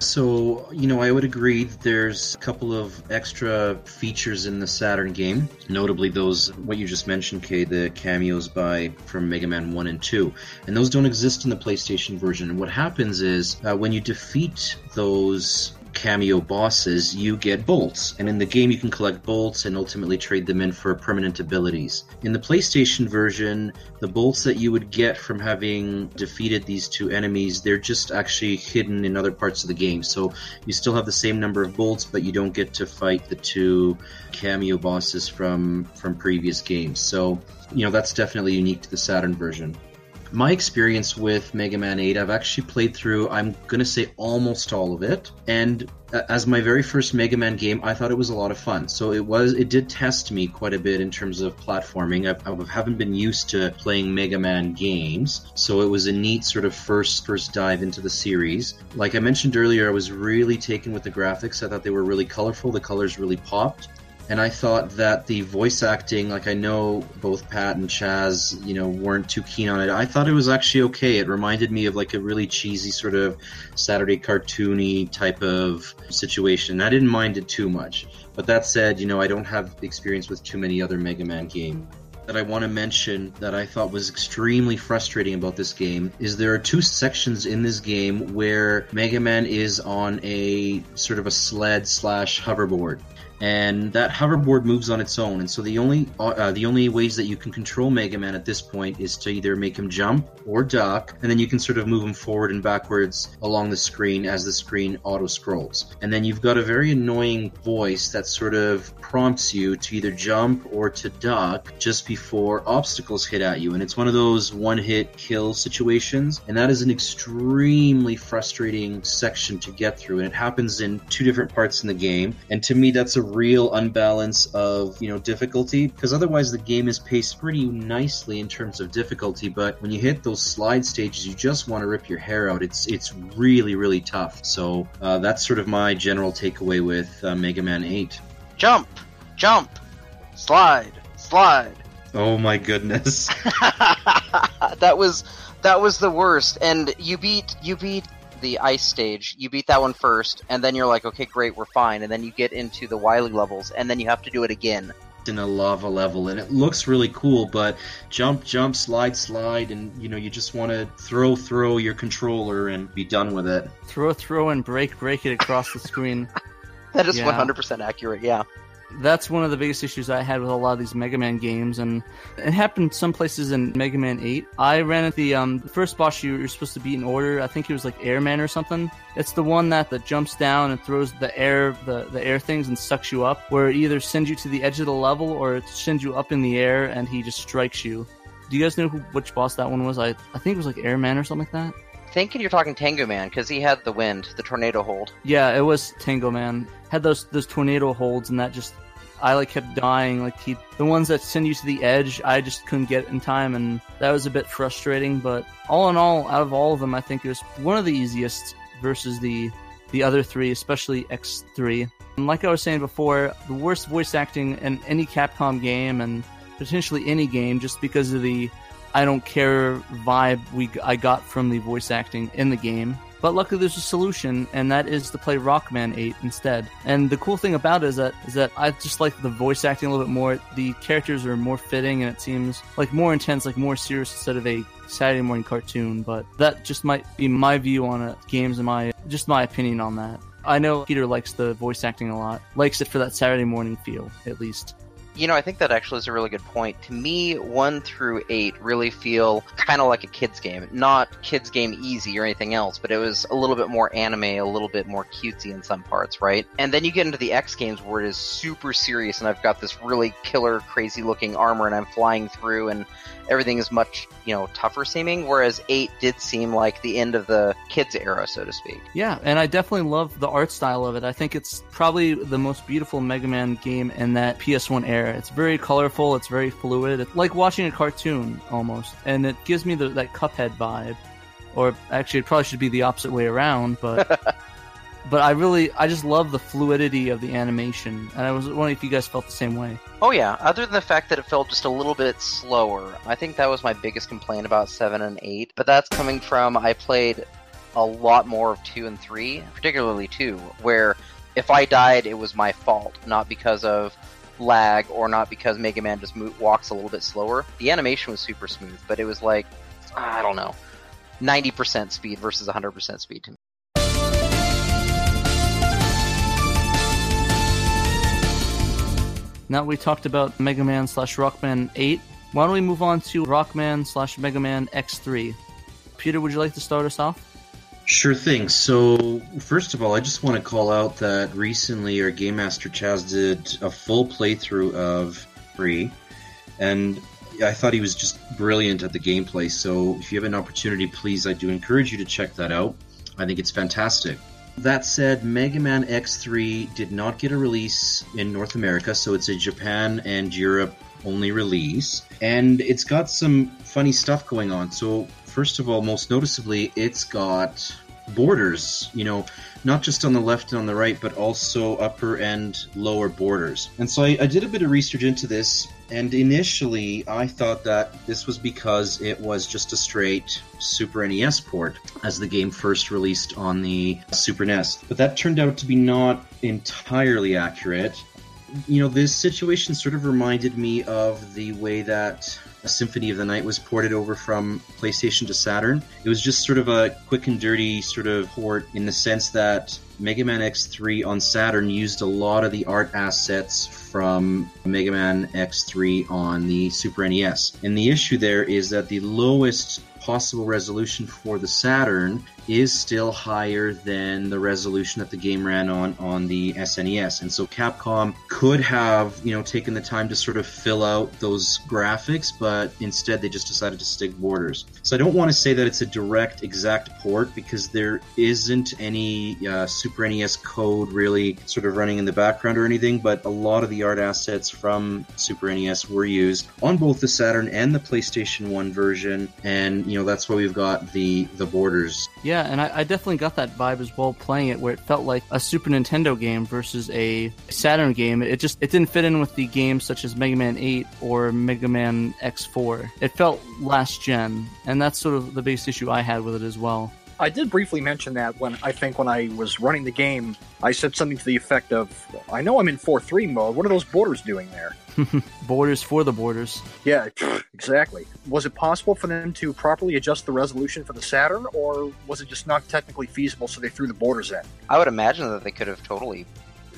So, you know, I would agree that there's a couple of extra features in the Saturn game, notably those, what you just mentioned, Kay, the cameos by from Mega Man 1 and 2. And those don't exist in the PlayStation version. And what happens is, uh, when you defeat those cameo bosses, you get bolts. And in the game, you can collect bolts and ultimately trade them in for permanent abilities. In the PlayStation version, the bolts that you would get from having defeated these two enemies, they're just actually hidden in other parts of the game. So you still have the same number of bolts, but you don't get to fight the two cameo bosses from from previous games. So, you know, that's definitely unique to the Saturn version. My experience with Mega Man 8, I've actually played through, I'm going to say almost all of it. And uh, as my very first Mega Man game, I thought it was a lot of fun. So it was, it did test me quite a bit in terms of platforming. I, I haven't been used to playing Mega Man games. So it was a neat sort of first, first dive into the series. Like I mentioned earlier, I was really taken with the graphics. I thought they were really colorful. The colors really popped and I thought that the voice acting, like I know both Pat and Chaz, you know, weren't too keen on it. I thought it was actually okay. It reminded me of like a really cheesy sort of Saturday cartoony type of situation. I didn't mind it too much. But that said, you know, I don't have experience with too many other Mega Man games. that I want to mention that I thought was extremely frustrating about this game is there are two sections in this game where Mega Man is on a sort of a sled slash hoverboard and that hoverboard moves on its own. And so the only uh, the only ways that you can control Mega Man at this point is to either make him jump or duck, and then you can sort of move him forward and backwards along the screen as the screen auto scrolls. And then you've got a very annoying voice that sort of prompts you to either jump or to duck just before obstacles hit at you. And it's one of those one hit kill situations, and that is an extremely frustrating section to get through. And it happens in two different parts in the game. And to me, that's a real unbalance of you know difficulty because otherwise the game is paced pretty nicely in terms of difficulty but when you hit those slide stages you just want to rip your hair out. It's it's really really tough. So uh, that's sort of my general takeaway with uh, mega man 8 Jump, jump, slide, slide. oh my goodness. That was that was the worst. And you beat you beat the ice stage. You beat that one first, and then you're like, okay, great, we're fine. And then you get into the Wily levels, and then you have to do it again. in a lava level and it looks really cool but jump jump slide slide and you know you just want to throw throw your controller and be done with it Throw, throw, and break, break it across the screen. That is Yeah. 100% accurate. Yeah. That's one of the biggest issues I had with a lot of these Mega Man games, and it happened some places in Mega Man 8. I ran at the um, first boss you, you're supposed to beat in order. I think it was like Airman or something. It's the one that, that jumps down and throws the air the, the air things and sucks you up, where it either sends you to the edge of the level or it sends you up in the air and he just strikes you. Do you guys know who, which boss that one was? I I think it was like Airman or something like that. Thinking you're talking Tengu Man because he had the wind, the tornado hold. Yeah, it was Tengu Man. Had those those tornado holds, and that just I like kept dying. Like he, the ones that send you to the edge, I just couldn't get in time, and that was a bit frustrating. But all in all, out of all of them, I think it was one of the easiest versus the the other three, especially X three. And like I was saying before, the worst voice acting in any Capcom game, and potentially any game, just because of the I don't care vibe we I got from the voice acting in the game. But luckily, there's a solution, and that is to play Rockman 8 instead. And the cool thing about it is that is that I just like the voice acting a little bit more. The characters are more fitting, and it seems like more intense, like more serious instead of a Saturday morning cartoon. But that just might be my view on it, games, and my just my opinion on that. I know Peter likes the voice acting a lot, likes it for that Saturday morning feel, at least. You know, I think that actually is a really good point. To me, 1 through 8 really feel kind of like a kid's game. Not kid's game easy or anything else, but it was a little bit more anime, a little bit more cutesy in some parts, right? And then you get into the X games where it is super serious, and I've got this really killer, crazy looking armor, and I'm flying through, and everything is much, you know, tougher seeming. Whereas 8 did seem like the end of the kids' era, so to speak. Yeah, and I definitely love the art style of it. I think it's probably the most beautiful Mega Man game in that PS1 era. It's very colorful, it's very fluid. It's like watching a cartoon almost, and it gives me the, that Cuphead vibe. Or actually, it probably should be the opposite way around, but but I really I just love the fluidity of the animation, and I was wondering if you guys felt the same way. Oh yeah, other than the fact that it felt just a little bit slower. I think that was my biggest complaint about 7 and 8, but that's coming from I played a lot more of 2 and 3, particularly 2, where if I died it was my fault, not because of lag or not because Mega Man just mo- walks a little bit slower. The animation was super smooth, but it was like I don't know, 90% speed versus 100% speed to me. Now we talked about Mega Man slash Rockman 8, why don't we move on to Rockman slash Mega Man X3? Peter, would you like to start us off? Sure thing. So, first of all, I just want to call out that recently our Game Master Chaz did a full playthrough of Free, and I thought he was just brilliant at the gameplay. So, if you have an opportunity, please, I do encourage you to check that out. I think it's fantastic. That said, Mega Man X3 did not get a release in North America, so it's a Japan and Europe only release. And it's got some funny stuff going on. So, first of all, most noticeably, it's got borders, you know, not just on the left and on the right, but also upper and lower borders. And so I, I did a bit of research into this, and initially I thought that this was because it was just a straight Super NES port as the game first released on the Super NES. But that turned out to be not entirely accurate. you know, this situation sort of reminded me of the way that Symphony of the Night was ported over from PlayStation to Saturn. It was just sort of a quick and dirty sort of port in the sense that Mega Man X3 on Saturn used a lot of the art assets from Mega Man X3 on the Super NES. And the issue there is that the lowest possible resolution for the Saturn is still higher than the resolution that the game ran on on the SNES. And so Capcom could have, you know, taken the time to sort of fill out those graphics, but instead they just decided to stick borders. So I don't want to say that it's a direct exact port because there isn't any uh, Super NES code really sort of running in the background or anything, but a lot of the art assets from Super NES were used on both the Saturn and the PlayStation 1 version, and you know that's why we've got the the borders. Yeah, and I, I definitely got that vibe as well playing it, where it felt like a Super Nintendo game versus a Saturn game. It just it didn't fit in with the games such as Mega Man 8 or Mega Man X4. It felt last gen, and that's sort of the biggest issue I had with it as well. I did briefly mention that when I think when I was running the game, I said something to the effect of, "I know I'm in 4-3 mode. What are those borders doing there?" borders for the borders. Yeah, exactly. Was it possible for them to properly adjust the resolution for the Saturn, or was it just not technically feasible, so they threw the borders in? I would imagine that they could have totally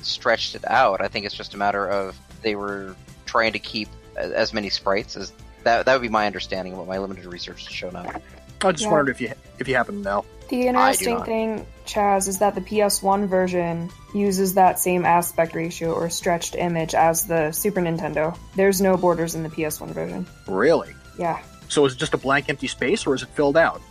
stretched it out. I think it's just a matter of they were trying to keep as many sprites as that. That would be my understanding of what my limited research has shown up. I just Yeah. wondered if you if you happen to know. The interesting thing, Chaz, is that the PS1 version uses that same aspect ratio or stretched image as the Super Nintendo. There's no borders in the PS1 version. Really? Yeah. So is it just a blank empty space, or is it filled out?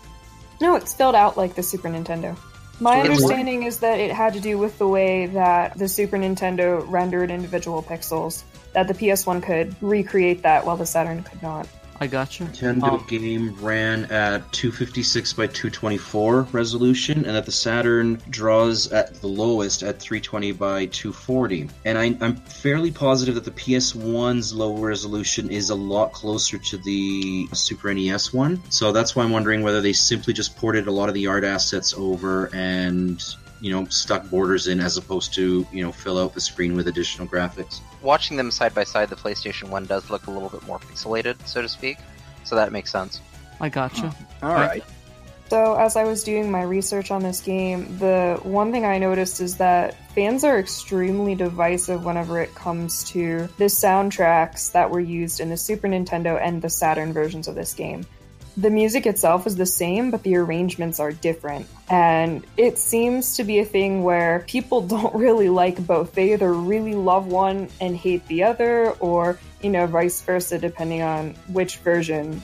No, it's filled out like the Super Nintendo. My So understanding is that it had to do with the way that the Super Nintendo rendered individual pixels, that the PS1 could recreate that while the Saturn could not. I got you. Nintendo Oh. game ran at 256 by 224 resolution, and that the Saturn draws at the lowest at 320 by 240. And I, I'm fairly positive that the PS1's low resolution is a lot closer to the Super NES one. So that's why I'm wondering whether they simply just ported a lot of the art assets over and you know stuck borders in as opposed to you know fill out the screen with additional graphics. Watching them side by side, the PlayStation One does look a little bit more pixelated, so to speak. So that makes sense. I got you. All right. So, as I was doing my research on this game, the one thing I noticed is that fans are extremely divisive whenever it comes to the soundtracks that were used in the Super Nintendo and the Saturn versions of this game. The music itself is the same, but the arrangements are different. And it seems to be a thing where people don't really like both. They either really love one and hate the other, or, you know, vice versa, depending on which version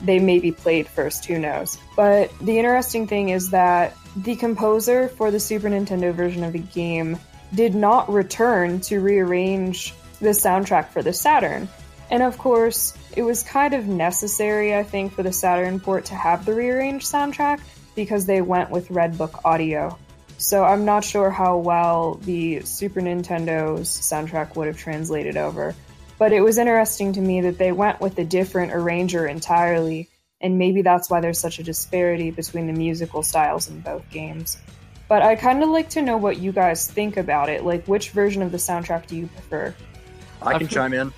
they maybe played first, who knows. But the interesting thing is that the composer for the Super Nintendo version of the game did not return to rearrange the soundtrack for the Saturn. And of course, it was kind of necessary, I think, for the Saturn port to have the rearranged soundtrack because they went with Red Book Audio. So I'm not sure how well the Super Nintendo's soundtrack would have translated over. But it was interesting to me that they went with a different arranger entirely, and maybe that's why there's such a disparity between the musical styles in both games. But I kind of like to know what you guys think about it. Like, which version of the soundtrack do you prefer? I can chime in.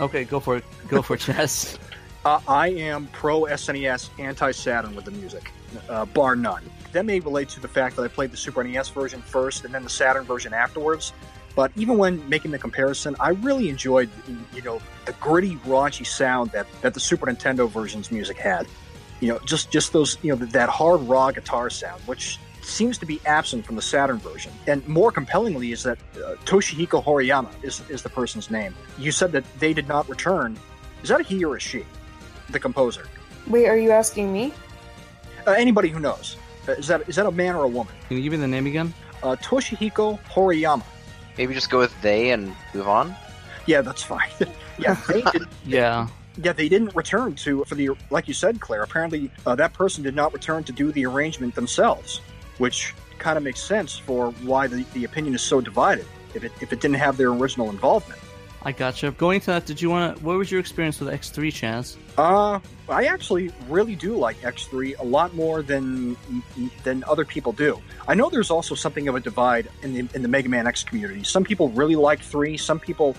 Okay, go for it. Go for Chaz. Uh, I am pro SNES, anti Saturn with the music, uh, bar none. That may relate to the fact that I played the Super NES version first and then the Saturn version afterwards. But even when making the comparison, I really enjoyed, you know, the gritty, raunchy sound that, that the Super Nintendo version's music had. You know, just just those, you know, that hard raw guitar sound, which seems to be absent from the Saturn version. And more compellingly is that uh, Toshihiko Horiyama is, is the person's name. You said that they did not return. Is that a he or a she? The composer. Wait, are you asking me? Uh, anybody who knows. Uh, is that is that a man or a woman? Can you give me the name again? Uh, Toshihiko Horiyama. Maybe just go with they and move on. Yeah, that's fine. yeah, they did, Yeah. yeah, they didn't return to for the like you said, Claire. Apparently, uh, that person did not return to do the arrangement themselves, which kind of makes sense for why the, the opinion is so divided. If it if it didn't have their original involvement. I gotcha. Going to that, did you want to? What was your experience with X3, Chaz? Uh, I actually really do like X3 a lot more than than other people do. I know there's also something of a divide in the in the Mega Man X community. Some people really like 3, some people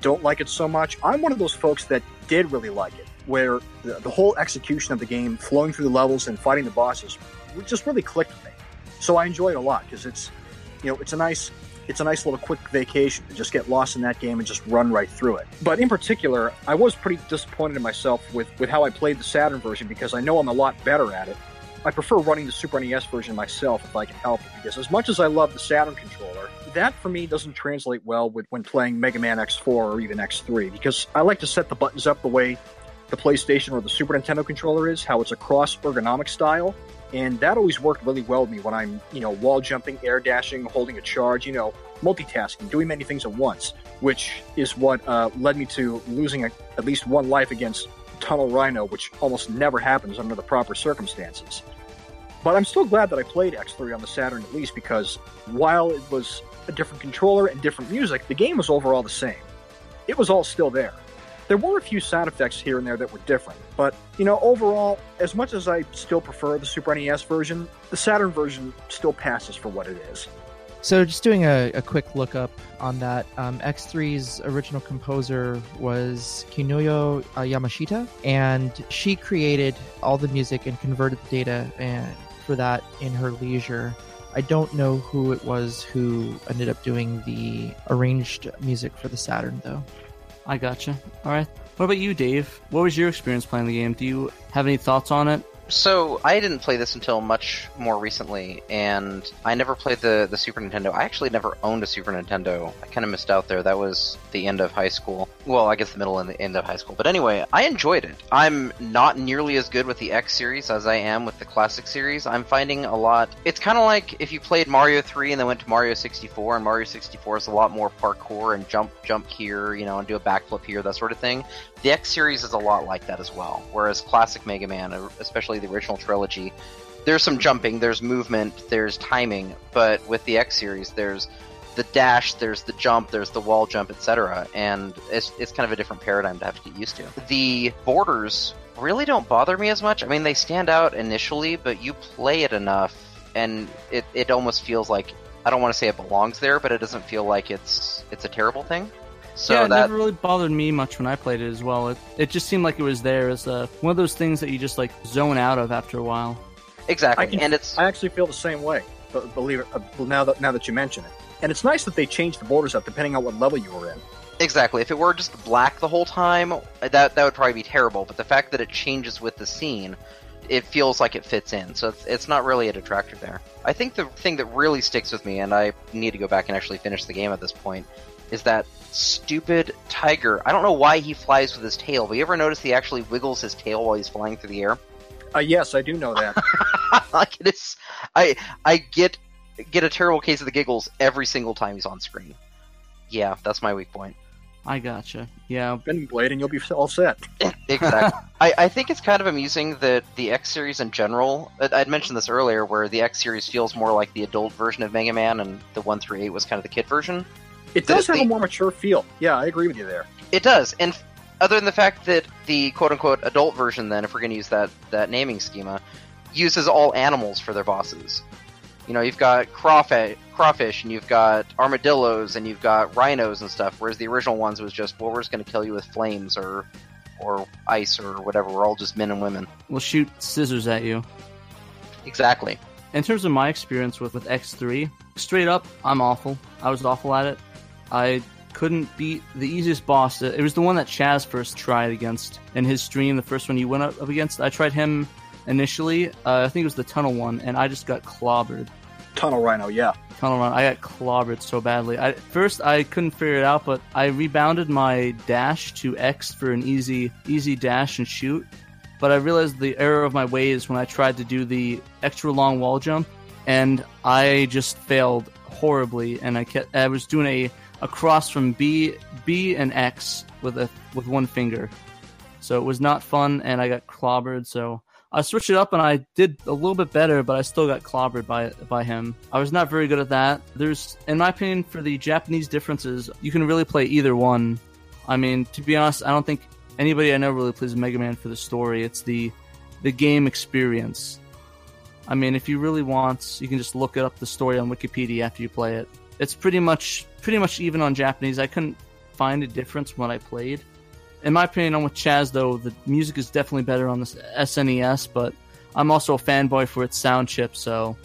don't like it so much. I'm one of those folks that did really like it, where the, the whole execution of the game, flowing through the levels and fighting the bosses, just really clicked with me. So I enjoy it a lot because it's, you know, it's a nice it's a nice little quick vacation to just get lost in that game and just run right through it. But in particular, I was pretty disappointed in myself with, with how I played the Saturn version because I know I'm a lot better at it. I prefer running the Super NES version myself if I can help it because as much as I love the Saturn controller, that for me doesn't translate well with when playing Mega Man X4 or even X3 because I like to set the buttons up the way the PlayStation or the Super Nintendo controller is, how it's a cross ergonomic style and that always worked really well with me when I'm, you know, wall jumping, air dashing, holding a charge, you know, multitasking, doing many things at once, which is what uh, led me to losing a, at least one life against Tunnel Rhino, which almost never happens under the proper circumstances. But I'm still glad that I played X3 on the Saturn at least because while it was a different controller and different music, the game was overall the same. It was all still there. There were a few sound effects here and there that were different, but you know, overall, as much as I still prefer the Super NES version, the Saturn version still passes for what it is. So, just doing a, a quick look up on that, um, X3's original composer was Kinuyo uh, Yamashita, and she created all the music and converted the data and, for that in her leisure. I don't know who it was who ended up doing the arranged music for the Saturn, though. I gotcha. All right. What about you, Dave? What was your experience playing the game? Do you have any thoughts on it? So I didn't play this until much more recently, and I never played the the Super Nintendo. I actually never owned a Super Nintendo. I kind of missed out there. That was the end of high school. Well, I guess the middle and the end of high school. But anyway, I enjoyed it. I'm not nearly as good with the X series as I am with the classic series. I'm finding a lot. It's kind of like if you played Mario 3 and then went to Mario 64, and Mario 64 is a lot more parkour and jump jump here, you know, and do a backflip here, that sort of thing. The X series is a lot like that as well. Whereas classic Mega Man, uh, especially the original trilogy, there's some jumping, there's movement, there's timing, but with the X series, there's the dash, there's the jump, there's the wall jump, etc. And it's, it's kind of a different paradigm to have to get used to. The borders really don't bother me as much. I mean, they stand out initially, but you play it enough, and it, it almost feels like I don't want to say it belongs there, but it doesn't feel like it's it's a terrible thing. So yeah, it that never really bothered me much when I played it as well. It, it just seemed like it was there as uh, one of those things that you just like zone out of after a while. exactly, I can- and it's I actually feel the same way. b- Believe it, uh, now that now that you mention it, and it's nice that they changed the borders up depending on what level you were in. Exactly. If it were just black the whole time, that that would probably be terrible. But the fact that it changes with the scene, it feels like it fits in. So it's, it's not really a detractor there. I think the thing that really sticks with me, and I need to go back and actually finish the game at this point, is that stupid tiger. I don't know why he flies with his tail. But you ever notice he actually wiggles his tail while he's flying through the air? Uh, yes, I do know that. like it is, I I get get a terrible case of the giggles every single time he's on screen. Yeah, that's my weak point. I gotcha. Yeah, Spinning blade, and you'll be all set. exactly. I, I think it's kind of amusing that the X series in general. I- I'd mentioned this earlier, where the X series feels more like the adult version of Mega Man, and the one through eight was kind of the kid version. It does The- have a more mature feel. Yeah, I agree with you there. It does, and other than the fact that the quote unquote adult version, then if we're going to use that that naming schema, uses all animals for their bosses. You know, you've got crawfish, crawfish, and you've got armadillos, and you've got rhinos and stuff. Whereas the original ones was just, well, we're just going to kill you with flames or or ice or whatever. We're all just men and women. we'll shoot scissors at you. Exactly. In terms of my experience with, with X3, straight up, I'm awful. I was awful at it. I couldn't beat the easiest boss. It was the one that Chaz first tried against in his stream, the first one you went up, against. I tried him initially. Uh, I think it was the tunnel one, and I just got clobbered. Tunnel Rhino, yeah. Tunnel run. I got clobbered so badly. I, first, I couldn't figure it out, but I rebounded my dash to X for an easy, easy dash and shoot. But I realized the error of my ways when I tried to do the extra long wall jump, and I just failed horribly. And I kept, I was doing a, a cross from B, B and X with a with one finger, so it was not fun, and I got clobbered. So I switched it up and I did a little bit better, but I still got clobbered by by him. I was not very good at that. There's, in my opinion, for the Japanese differences, you can really play either one I mean, to be honest, I don't think anybody I know really plays Mega Man for the story. It's the the game experience. I mean, if you really want, you can just look it up the story on Wikipedia after you play it. It's pretty much pretty much even on Japanese. I couldn't find a difference when I played. In my opinion, I'm with Chaz though. The music is definitely better on the SNES, but I'm also a fanboy for its sound chip. So,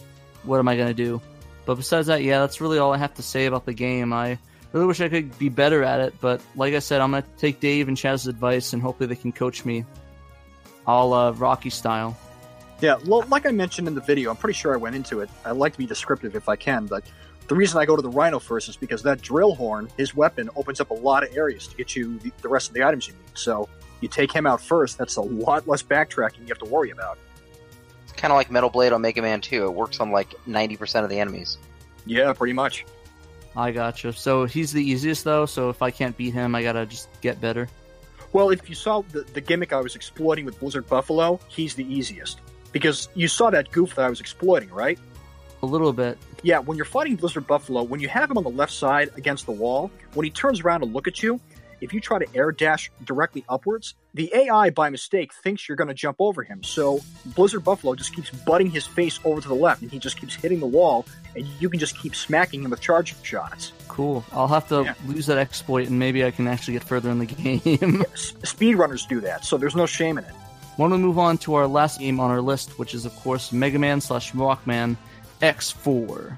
what am I gonna do? But besides that, yeah, that's really all I have to say about the game. I really wish I could be better at it, but like I said, I'm gonna take Dave and Chaz's advice, and hopefully they can coach me, all uh, Rocky style. Yeah, well, like I mentioned in the video, I'm pretty sure I went into it. I like to be descriptive if I can, but the reason I go to the Rhino first is because that drill horn, his weapon, opens up a lot of areas to get you the, the rest of the items you need. So you take him out first, that's a lot less backtracking you have to worry about. It's kind of like Metal Blade on Mega Man 2. It works on like 90% of the enemies. Yeah, pretty much. I gotcha. So he's the easiest though. So if I can't beat him, I gotta just get better. Well, if you saw the, the gimmick I was exploiting with Blizzard Buffalo, he's the easiest because you saw that goof that I was exploiting, right? A little bit. Yeah, when you're fighting Blizzard Buffalo, when you have him on the left side against the wall, when he turns around to look at you, if you try to air dash directly upwards, the AI by mistake thinks you're going to jump over him. So Blizzard Buffalo just keeps butting his face over to the left, and he just keeps hitting the wall, and you can just keep smacking him with charge shots. Cool. I'll have to Yeah. lose that exploit, and maybe I can actually get further in the game. S- speedrunners do that, so there's no shame in it. Want we move on to our last game on our list, which is of course Mega Man slash Rockman X4.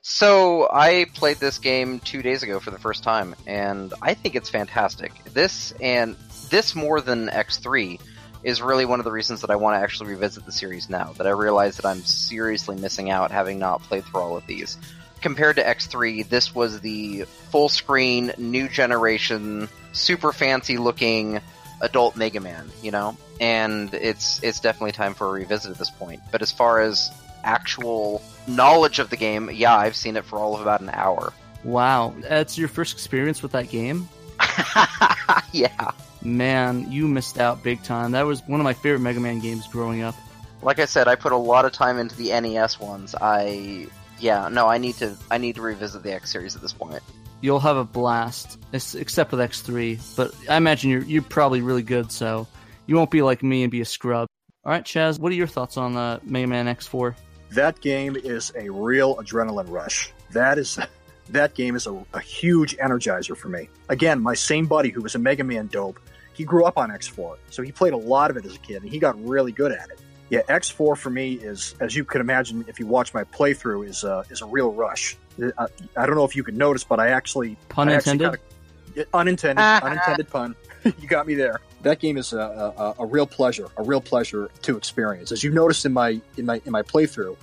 So I played this game two days ago for the first time, and I think it's fantastic. This and this more than X3 is really one of the reasons that I want to actually revisit the series now. That I realize that I'm seriously missing out having not played through all of these. Compared to X3, this was the full screen, new generation, super fancy looking adult Mega Man, you know? And it's it's definitely time for a revisit at this point. But as far as actual knowledge of the game, yeah, I've seen it for all of about an hour. Wow, that's your first experience with that game? yeah. Man, you missed out big time. That was one of my favorite Mega Man games growing up. Like I said, I put a lot of time into the NES ones. I yeah, no, I need to I need to revisit the X series at this point. You'll have a blast, except with X3. But I imagine you're you're probably really good, so you won't be like me and be a scrub. All right, Chaz, what are your thoughts on uh, Mega Man X4? That game is a real adrenaline rush. That is that game is a, a huge energizer for me. Again, my same buddy who was a Mega Man dope, he grew up on X4, so he played a lot of it as a kid, and he got really good at it. Yeah, X4 for me is, as you can imagine, if you watch my playthrough, is uh, is a real rush. I, I don't know if you could notice, but I actually Pun I actually intended? kinda- unintended, unintended pun. you got me there. That game is a, a, a real pleasure, a real pleasure to experience. As you noticed in my in my in my playthrough,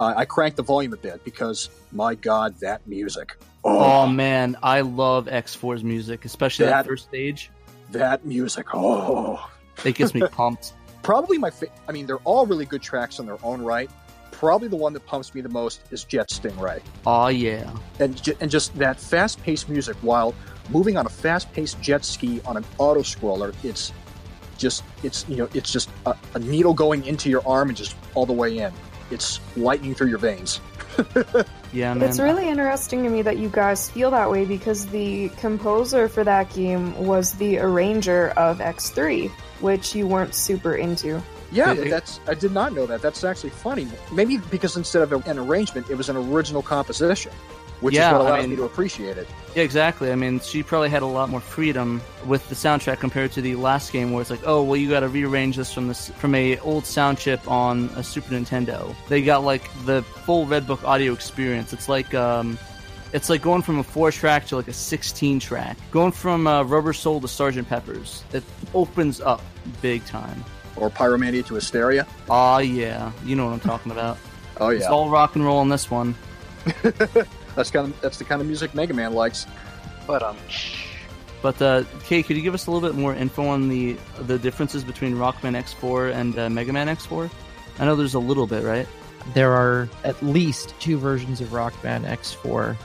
uh, I cranked the volume a bit because my God, that music! Oh man, I love X4's music, especially that, That- first stage. that music! Oh, It gets me pumped. Probably my. Fa- I mean, they're all really good tracks in their own right. Probably the one that pumps me the most is Jet Stingray. Oh yeah. and ju- and just that fast paced music while moving on a fast paced jet ski on an auto scroller. It's just it's you know it's just a, a needle going into your arm and just all the way in. It's lightning through your veins. Yeah, man. It's really interesting to me that you guys feel that way because the composer for that game was the arranger of X3, which you weren't super into. Yeah, It- it- that's I did not know that. That's actually funny. Maybe because instead of an arrangement, it was an original composition, which Yeah, is what I allowed mean- me to appreciate it. Yeah, exactly. I mean, she probably had a lot more freedom with the soundtrack compared to the last game, where it's like, oh, well, you got to rearrange this from this from a old sound chip on a Super Nintendo. They got like the full Red Book audio experience. It's like um, it's like going from a four track to like a sixteen track. Going from uh, Rubber Soul to Sergeant Pepper's. It opens up big time. Or Pyromania to Hysteria. Oh yeah, you know what I'm talking about. Oh It's yeah, all rock and roll on this one. that's kind of that's the kind of music Mega Man likes. But um But uh, Kay, could you give us a little bit more info on the the differences between Rockman X4 and uh, Mega Man X4? I know there's a little bit, right? There are at least two versions of Rockman X4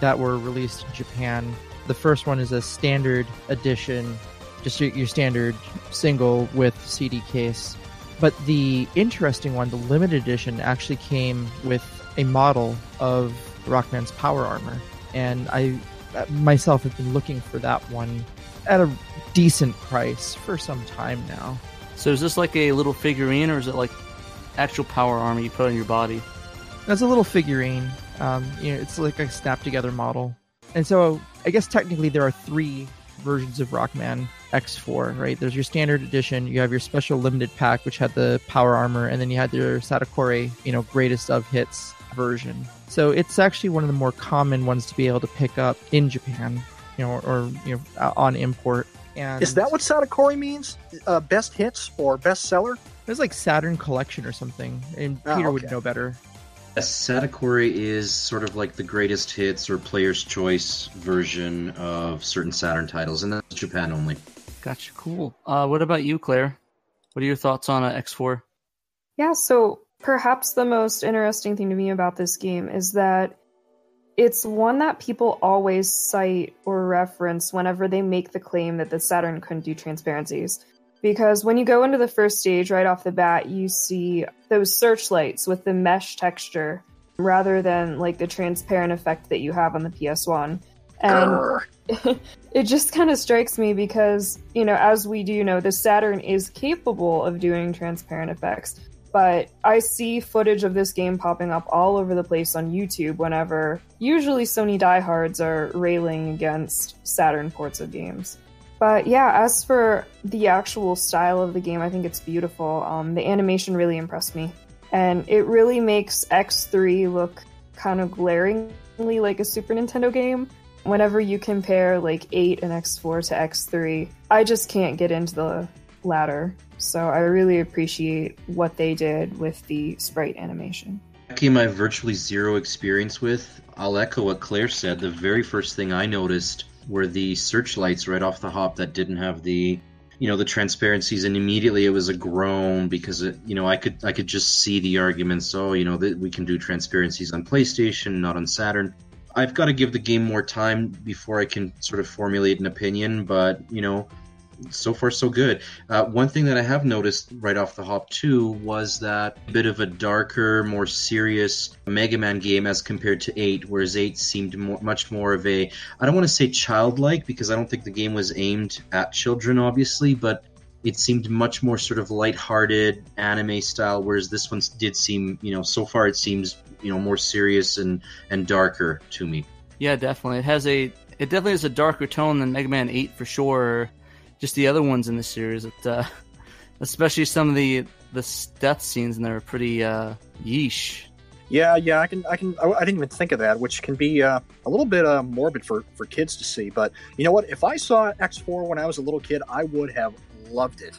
that were released in Japan. The first one is a standard edition just your, your standard single with CD case. But the interesting one, the limited edition, actually came with a model of Rockman's power armor, and I uh, myself have been looking for that one at a decent price for some time now. So is this like a little figurine, or is it like actual power armor you put on your body? That's a little figurine. Um, you know, it's like a snap together model. And so I guess technically there are three versions of Rockman X4, right? There's your standard edition, you have your special limited pack, which had the power armor, and then you had your Satakore, you know, greatest of hits version. So it's actually one of the more common ones to be able to pick up in Japan, you know, or, or you know, on import. And Is that what Satakore means? Uh, best hits or best seller? It was like Saturn Collection or something, and Oh, Peter would know better. Satakore is sort of like the greatest hits or player's choice version of certain Saturn titles, and that's Japan only. Gotcha. Cool. Uh, what about you, Claire? What are your thoughts on uh, X4? Yeah, so perhaps the most interesting thing to me about this game is that it's one that people always cite or reference whenever they make the claim that the Saturn couldn't do transparencies. Because when you go into the first stage right off the bat, you see those searchlights with the mesh texture rather than like the transparent effect that you have on the PS1. And it just kind of strikes me because, you know, as we do know, the Saturn is capable of doing transparent effects. But I see footage of this game popping up all over the place on YouTube whenever usually Sony diehards are railing against Saturn ports of games. But yeah, as for the actual style of the game, I think it's beautiful. Um, the animation really impressed me. And it really makes X3 look kind of glaringly like a Super Nintendo game whenever you compare like 8 and X4 to X3, I just can't get into the latter. So I really appreciate what they did with the sprite animation. That game I virtually zero experience with. I'll echo what Claire said. The very first thing I noticed were the searchlights right off the hop that didn't have the you know the transparencies and immediately it was a groan because it, you know I could I could just see the arguments oh you know that we can do transparencies on PlayStation not on Saturn. I've got to give the game more time before I can sort of formulate an opinion but you know so far so good. Uh, one thing that I have noticed right off the hop too was that bit of a darker, more serious Mega Man game as compared to eight, whereas eight seemed more, much more of a I don't want to say childlike because I don't think the game was aimed at children, obviously, but it seemed much more sort of lighthearted anime style, whereas this one did seem, you know, so far it seems, you know, more serious and and darker to me. Yeah, definitely. It has a it definitely has a darker tone than Mega Man Eight for sure. Just the other ones in the series. It, uh, especially some of the the death scenes in there are pretty uh, yeesh. Yeah, yeah, I can, I can, I, didn't even think of that, which can be uh, a little bit uh, morbid for for kids to see. But you know what? If I saw X4 when I was a little kid, I would have loved it.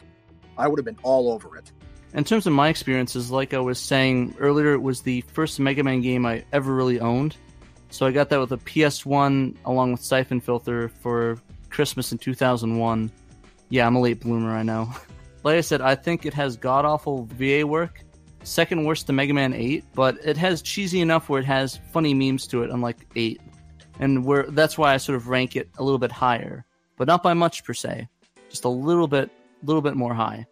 I would have been all over it. In terms of my experiences, like I was saying earlier, it was the first Mega Man game I ever really owned. So I got that with a PS1 along with Syphon Filter for Christmas in 2001. Yeah, I'm a late bloomer, I know. like I said, I think it has god awful VA work. Second worst to Mega Man 8, but it has cheesy enough where it has funny memes to it, unlike 8. And where that's why I sort of rank it a little bit higher, but not by much per se. Just a little bit, little bit more high.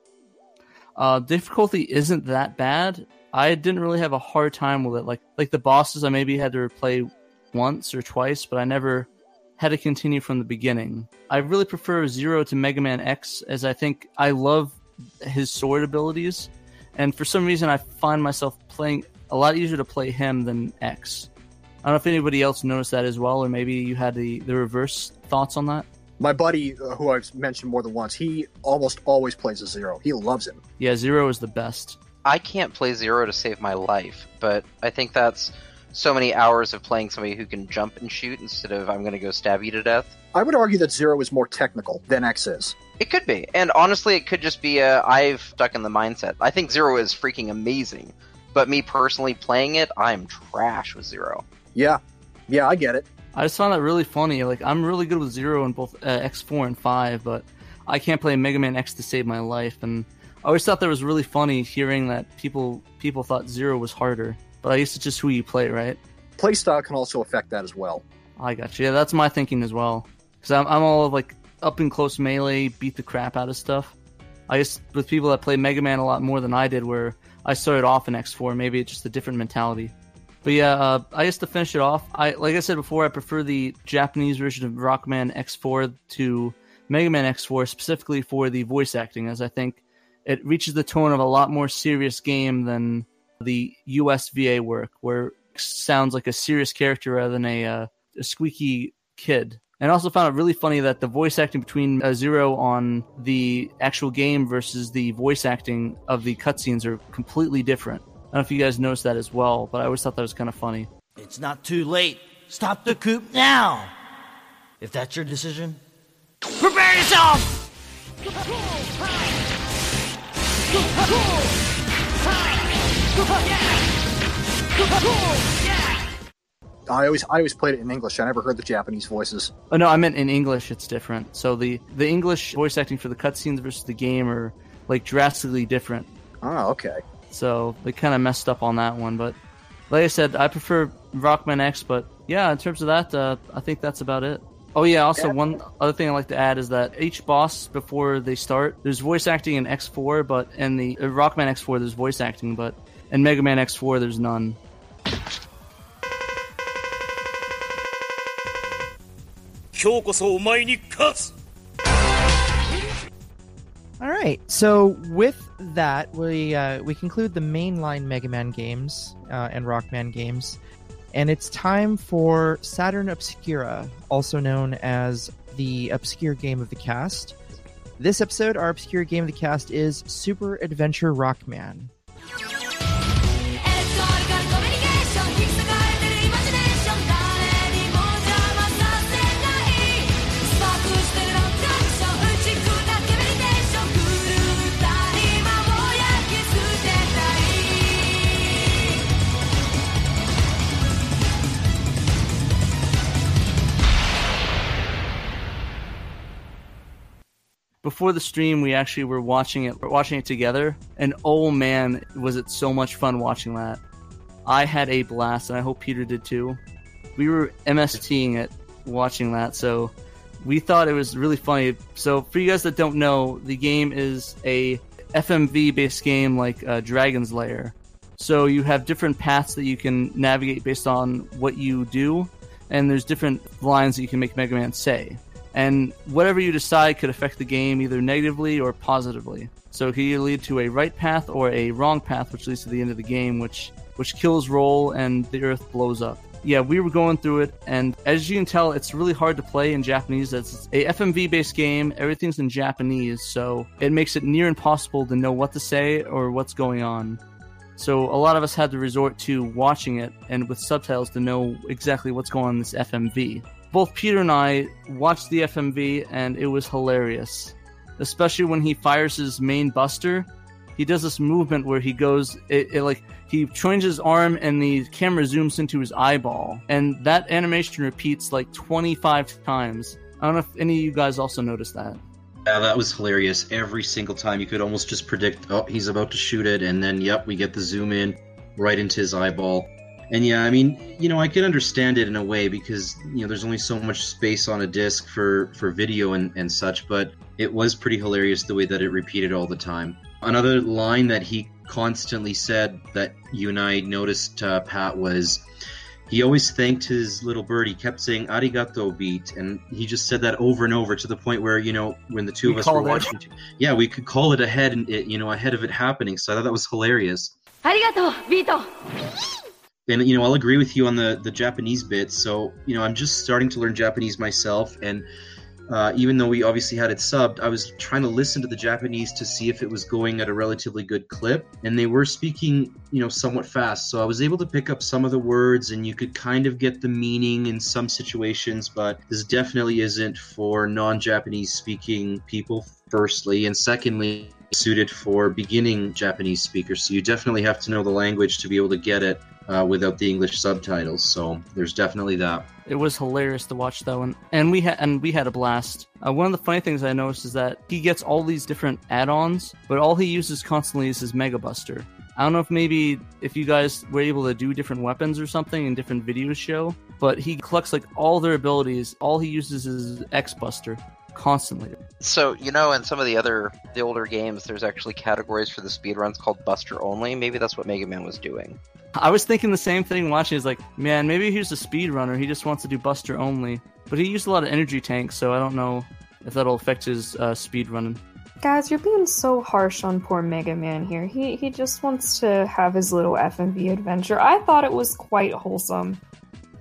Uh, difficulty isn't that bad. I didn't really have a hard time with it. Like like the bosses, I maybe had to replay once or twice, but I never had to continue from the beginning. I really prefer Zero to Mega Man X, as I think I love his sword abilities, and for some reason I find myself playing a lot easier to play him than X. I don't know if anybody else noticed that as well, or maybe you had the, the reverse thoughts on that. My buddy, uh, who I've mentioned more than once, he almost always plays a zero. He loves him. Yeah, Zero is the best. I can't play Zero to save my life, but I think that's so many hours of playing somebody who can jump and shoot instead of I'm going to go stab you to death. I would argue that zero is more technical than X is. It could be, and honestly, it could just be a I've stuck in the mindset. I think Zero is freaking amazing, but me personally playing it, I'm trash with Zero. Yeah, yeah, I get it. I just found that really funny. Like I'm really good with Zero in both uh, X4 and 5, but I can't play Mega Man X to save my life. And I always thought that was really funny hearing that people people thought Zero was harder. But I guess it's just who you play, right? Playstyle can also affect that as well. I got you. Yeah, that's my thinking as well. Because I'm, I'm all of like up and close melee, beat the crap out of stuff. I guess with people that play Mega Man a lot more than I did, where I started off in X4, maybe it's just a different mentality. But yeah, uh, I guess to finish it off, I like I said before, I prefer the Japanese version of Rockman X4 to Mega Man X4 specifically for the voice acting, as I think it reaches the tone of a lot more serious game than the US VA work, where it sounds like a serious character rather than a, uh, a squeaky kid. And I also found it really funny that the voice acting between uh, Zero on the actual game versus the voice acting of the cutscenes are completely different. I don't know if you guys noticed that as well, but I always thought that was kind of funny. It's not too late. Stop the coup now. If that's your decision, prepare yourself! I always I always played it in English. I never heard the Japanese voices. Oh no, I meant in English. It's different. So the the English voice acting for the cutscenes versus the game are like drastically different. Oh, okay. So they kind of messed up on that one. But like I said, I prefer Rockman X. But yeah, in terms of that, uh, I think that's about it. Oh yeah, also Yeah. one other thing I'd like to add is that each boss before they start, there's voice acting in X4, but in the uh, Rockman X4 there's voice acting, but in Mega Man X4 there's none. All right. So with that, we uh, we conclude the mainline Mega Man games uh, and Rockman games, and it's time for Saturn Obscura, also known as the obscure game of the cast. This episode, our obscure game of the cast is Super Adventure Rockman. Before the stream, we actually were watching it, watching it together, and oh man, was it so much fun watching that! I had a blast, and I hope Peter did too. We were MSTing it, watching that, so we thought it was really funny. So, for you guys that don't know, the game is a FMV based game like uh, Dragon's Lair. So you have different paths that you can navigate based on what you do, and there's different lines that you can make Mega Man say. And whatever you decide could affect the game either negatively or positively. So it could either lead to a right path or a wrong path, which leads to the end of the game, which which kills Roll and the Earth blows up. Yeah, we were going through it, and as you can tell, it's really hard to play in Japanese. It's a FMV based game. Everything's in Japanese, so it makes it near impossible to know what to say or what's going on. So a lot of us had to resort to watching it and with subtitles to know exactly what's going on in this FMV. Both Peter and I watched the FMV and it was hilarious. Especially when he fires his main buster. He does this movement where he goes it, it like he changes his arm and the camera zooms into his eyeball. And that animation repeats like 25 times. I don't know if any of you guys also noticed that. Yeah, that was hilarious. Every single time you could almost just predict, oh, he's about to shoot it, and then, yep, we get the zoom in right into his eyeball and yeah, I mean, you know, I can understand it in a way because you know there's only so much space on a disc for for video and and such. But it was pretty hilarious the way that it repeated all the time. Another line that he constantly said that you and I noticed, uh, Pat, was he always thanked his little bird. He kept saying "arigato beat," and he just said that over and over to the point where you know when the two we of us were watching, it. yeah, we could call it ahead and it, you know ahead of it happening. So I thought that was hilarious. Arigato, Vito. And you know, I'll agree with you on the the Japanese bit. So you know, I'm just starting to learn Japanese myself, and uh, even though we obviously had it subbed, I was trying to listen to the Japanese to see if it was going at a relatively good clip, and they were speaking, you know, somewhat fast. So I was able to pick up some of the words, and you could kind of get the meaning in some situations. But this definitely isn't for non-Japanese speaking people. Firstly, and secondly, suited for beginning Japanese speakers. So you definitely have to know the language to be able to get it uh, without the English subtitles. So there's definitely that. It was hilarious to watch though, and and we had and we had a blast. Uh, one of the funny things I noticed is that he gets all these different add-ons, but all he uses constantly is his Mega Buster. I don't know if maybe if you guys were able to do different weapons or something in different videos show, but he collects like all their abilities. All he uses is X Buster. Constantly. So you know, in some of the other the older games, there's actually categories for the speedruns called Buster only. Maybe that's what Mega Man was doing. I was thinking the same thing watching. Is like, man, maybe he's a speedrunner. He just wants to do Buster only. But he used a lot of energy tanks, so I don't know if that'll affect his uh, speed running. Guys, you're being so harsh on poor Mega Man here. He he just wants to have his little FMV adventure. I thought it was quite wholesome.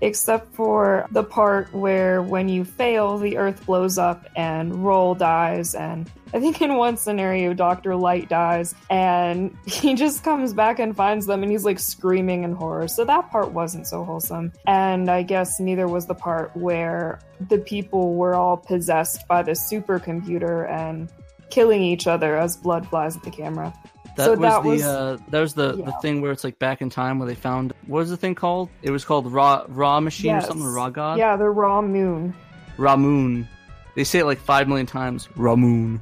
Except for the part where when you fail, the earth blows up and Roll dies, and I think in one scenario, Dr. Light dies, and he just comes back and finds them, and he's like screaming in horror. So that part wasn't so wholesome. And I guess neither was the part where the people were all possessed by the supercomputer and killing each other as blood flies at the camera. That So was that the was- uh, that was the, the thing where it's like back in time where they found what was the thing called? It was called Raw Raw Machine Yes. or something. Raw God. Yeah, the Ra Moon. Ramoon. They say it like five million times. Ra Moon.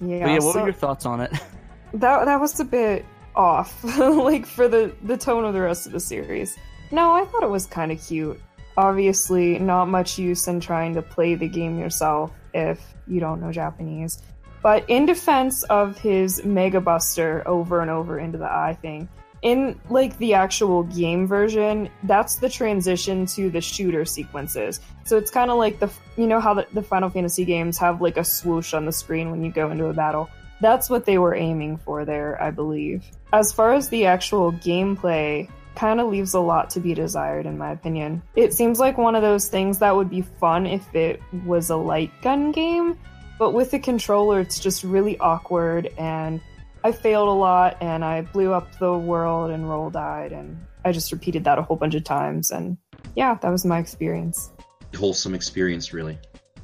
Yeah. but yeah, what so- were your thoughts on it? that that was a bit off like for the the tone of the rest of the series no i thought it was kind of cute obviously not much use in trying to play the game yourself if you don't know japanese but in defense of his mega buster over and over into the eye thing in like the actual game version that's the transition to the shooter sequences so it's kind of like the you know how the, the final fantasy games have like a swoosh on the screen when you go into a battle that's what they were aiming for there, I believe. As far as the actual gameplay, kind of leaves a lot to be desired, in my opinion. It seems like one of those things that would be fun if it was a light gun game, but with the controller, it's just really awkward, and I failed a lot, and I blew up the world, and Roll died, and I just repeated that a whole bunch of times, and yeah, that was my experience. Wholesome experience, really.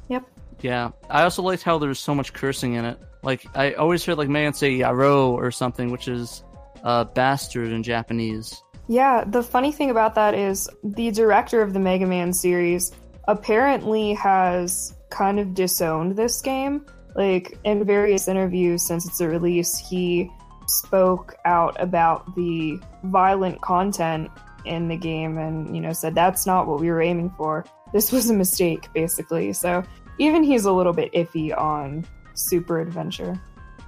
Yep. Yeah, I also liked how there's so much cursing in it. Like I always heard like man say "yaro" or something, which is uh, bastard in Japanese. Yeah, the funny thing about that is the director of the Mega Man series apparently has kind of disowned this game. Like, in various interviews since its release, he spoke out about the violent content in the game and, you know, said that's not what we were aiming for. This was a mistake, basically. So, even he's a little bit iffy on Super Adventure.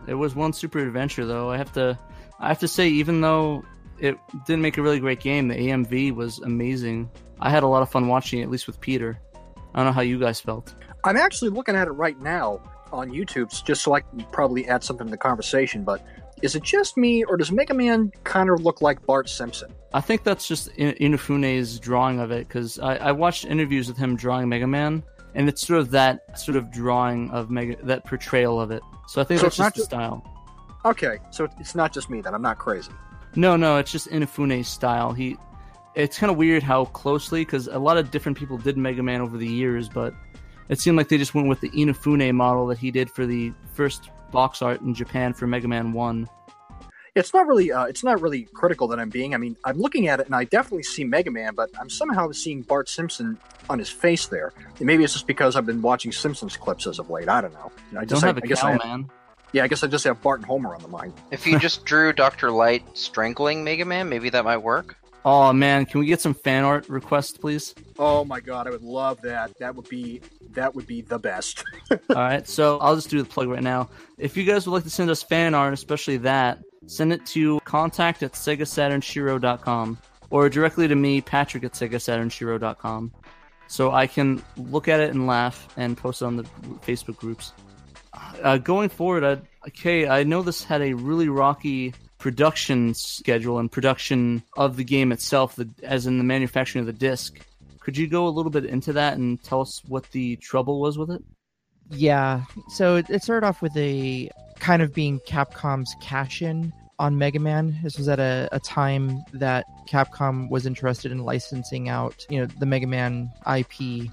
It was one super adventure though. I have to, I have to say, even though it didn't make a really great game, the AMV was amazing. I had a lot of fun watching it, at least with Peter. I don't know how you guys felt. I'm actually looking at it right now on YouTube, just so I can probably add something to the conversation. But is it just me, or does Mega Man kind of look like Bart Simpson? I think that's just Inafune's drawing of it because I, I watched interviews with him drawing Mega Man, and it's sort of that sort of drawing of Mega, that portrayal of it. So I think So that's just the style. Okay, so it's not just me then. I'm not crazy. No, no, it's just Inafune's style. He, it's kind of weird how closely because a lot of different people did Mega Man over the years, but it seemed like they just went with the Inafune model that he did for the first box art in Japan for Mega Man One. It's not really. Uh, it's not really critical that I'm being. I mean, I'm looking at it and I definitely see Mega Man, but I'm somehow seeing Bart Simpson on his face there. And maybe it's just because I've been watching Simpsons clips as of late. I don't know. I Don't just have I, a I guess cow, I, man. yeah, I guess I just have Bart and Homer on the mind. If you just drew Dr. Light strangling Mega Man, maybe that might work. Oh man, can we get some fan art requests, please? Oh my god, I would love that. That would be that would be the best. All right, so I'll just do the plug right now. If you guys would like to send us fan art, especially that, send it to contact at SegaSaturnShiro.com or directly to me, Patrick at SegaSaturnShiro.com, so I can look at it and laugh and post it on the Facebook groups. Uh, going forward, I, okay, I know this had a really rocky production schedule and production of the game itself, the, as in the manufacturing of the disc. Could you go a little bit into that and tell us what the trouble was with it? Yeah. So it, started off with a kind of being Capcom's cash in on Mega Man. This was at a, a time that Capcom was interested in licensing out, you know, the Mega Man IP,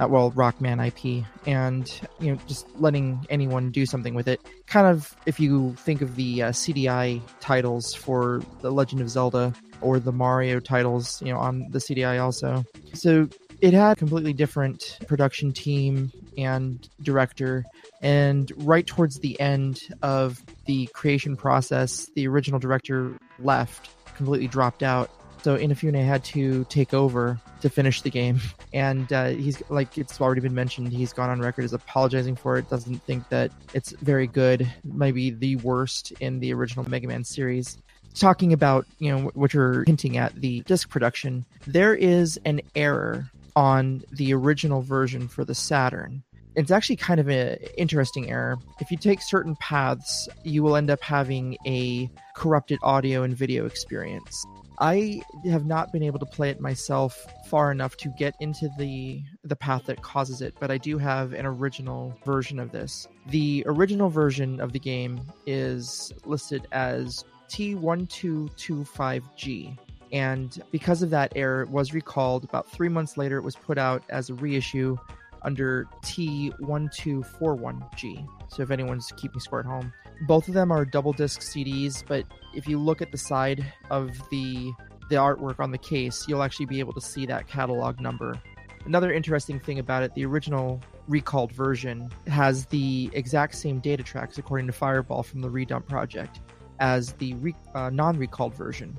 uh, well, Rockman IP, and, you know, just letting anyone do something with it. Kind of, if you think of the uh, CDI titles for The Legend of Zelda or the Mario titles, you know, on the CDI also. So it had a completely different production team and director and right towards the end of the creation process the original director left completely dropped out So Inafune had to take over to finish the game, and uh, he's like it's already been mentioned. He's gone on record as apologizing for it. Doesn't think that it's very good. Maybe the worst in the original Mega Man series. Talking about you know what you're hinting at the disc production, there is an error on the original version for the Saturn. It's actually kind of an interesting error. If you take certain paths, you will end up having a corrupted audio and video experience. I have not been able to play it myself far enough to get into the the path that causes it, but I do have an original version of this. The original version of the game is listed as T1225G. And because of that error, it was recalled. About three months later, it was put out as a reissue under T1241G. So if anyone's keeping score at home, both of them are double disc CDs. But if you look at the side of the the artwork on the case, you'll actually be able to see that catalog number. Another interesting thing about it, the original recalled version has the exact same data tracks, according to Fireball from the Redump project, as the re- uh, non recalled version.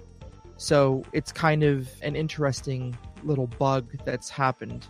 So it's kind of an interesting little bug that's happened.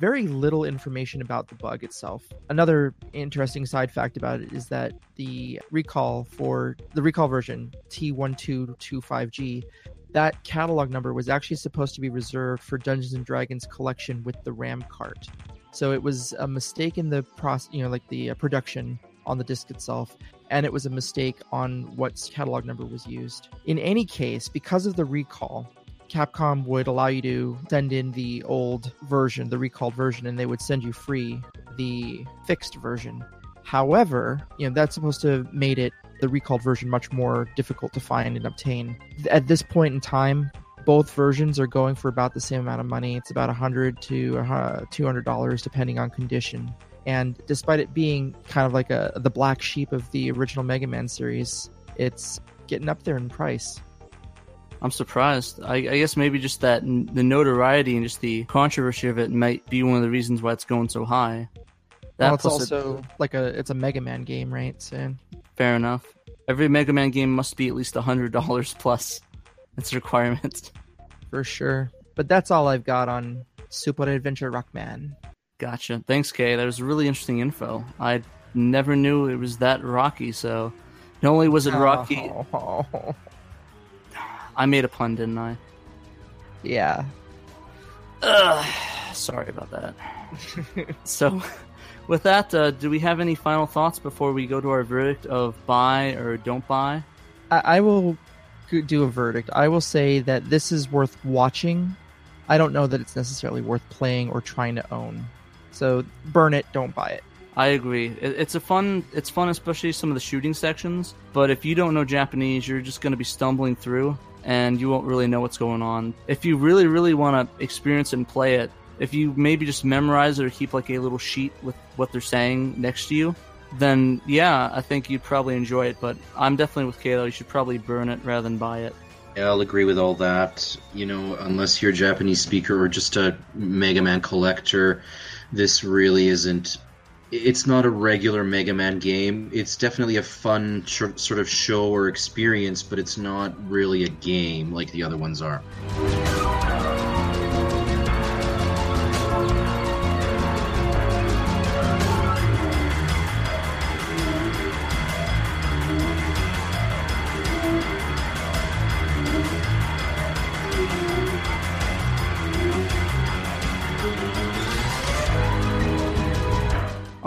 Very little information about the bug itself. Another interesting side fact about it is that the recall for the recall version T1225G, that catalog number was actually supposed to be reserved for Dungeons and Dragons collection with the RAM cart. So it was a mistake in the process, you know, like the uh, production on the disc itself, and it was a mistake on what catalog number was used. In any case, because of the recall, Capcom would allow you to send in the old version, the recalled version, and they would send you free the fixed version. However, you know, that's supposed to have made it the recalled version much more difficult to find and obtain. At this point in time, both versions are going for about the same amount of money. It's about 100 to uh, $200 depending on condition. And despite it being kind of like a the black sheep of the original Mega Man series, it's getting up there in price. I'm surprised. I, I guess maybe just that n- the notoriety and just the controversy of it might be one of the reasons why it's going so high. That well, it's plus it- also like a it's a Mega Man game, right? So fair enough. Every Mega Man game must be at least a hundred dollars plus. That's a requirement. for sure. But that's all I've got on Super Adventure Rockman. Gotcha. Thanks, Kay. That was really interesting info. I never knew it was that rocky. So, not only was it oh. rocky, Oh, I made a pun, didn't I? yeah. Ugh, sorry about that. so, with that, uh, do we have any final thoughts before we go to our verdict of buy or don't buy? I, I will do a verdict. I will say that this is worth watching. I don't know that it's necessarily worth playing or trying to own. So burn it, don't buy it. I agree. It's a fun. It's fun, especially some of the shooting sections. But if you don't know Japanese, you're just going to be stumbling through, and you won't really know what's going on. If you really, really want to experience and play it, if you maybe just memorize it or keep like a little sheet with what they're saying next to you, then yeah, I think you'd probably enjoy it. But I'm definitely with Kayla. You should probably burn it rather than buy it. Yeah, I'll agree with all that. You know, unless you're a Japanese speaker or just a Mega Man collector, this really isn't. It's not a regular Mega Man game. It's definitely a fun sh- sort of show or experience, but it's not really a game like the other ones are.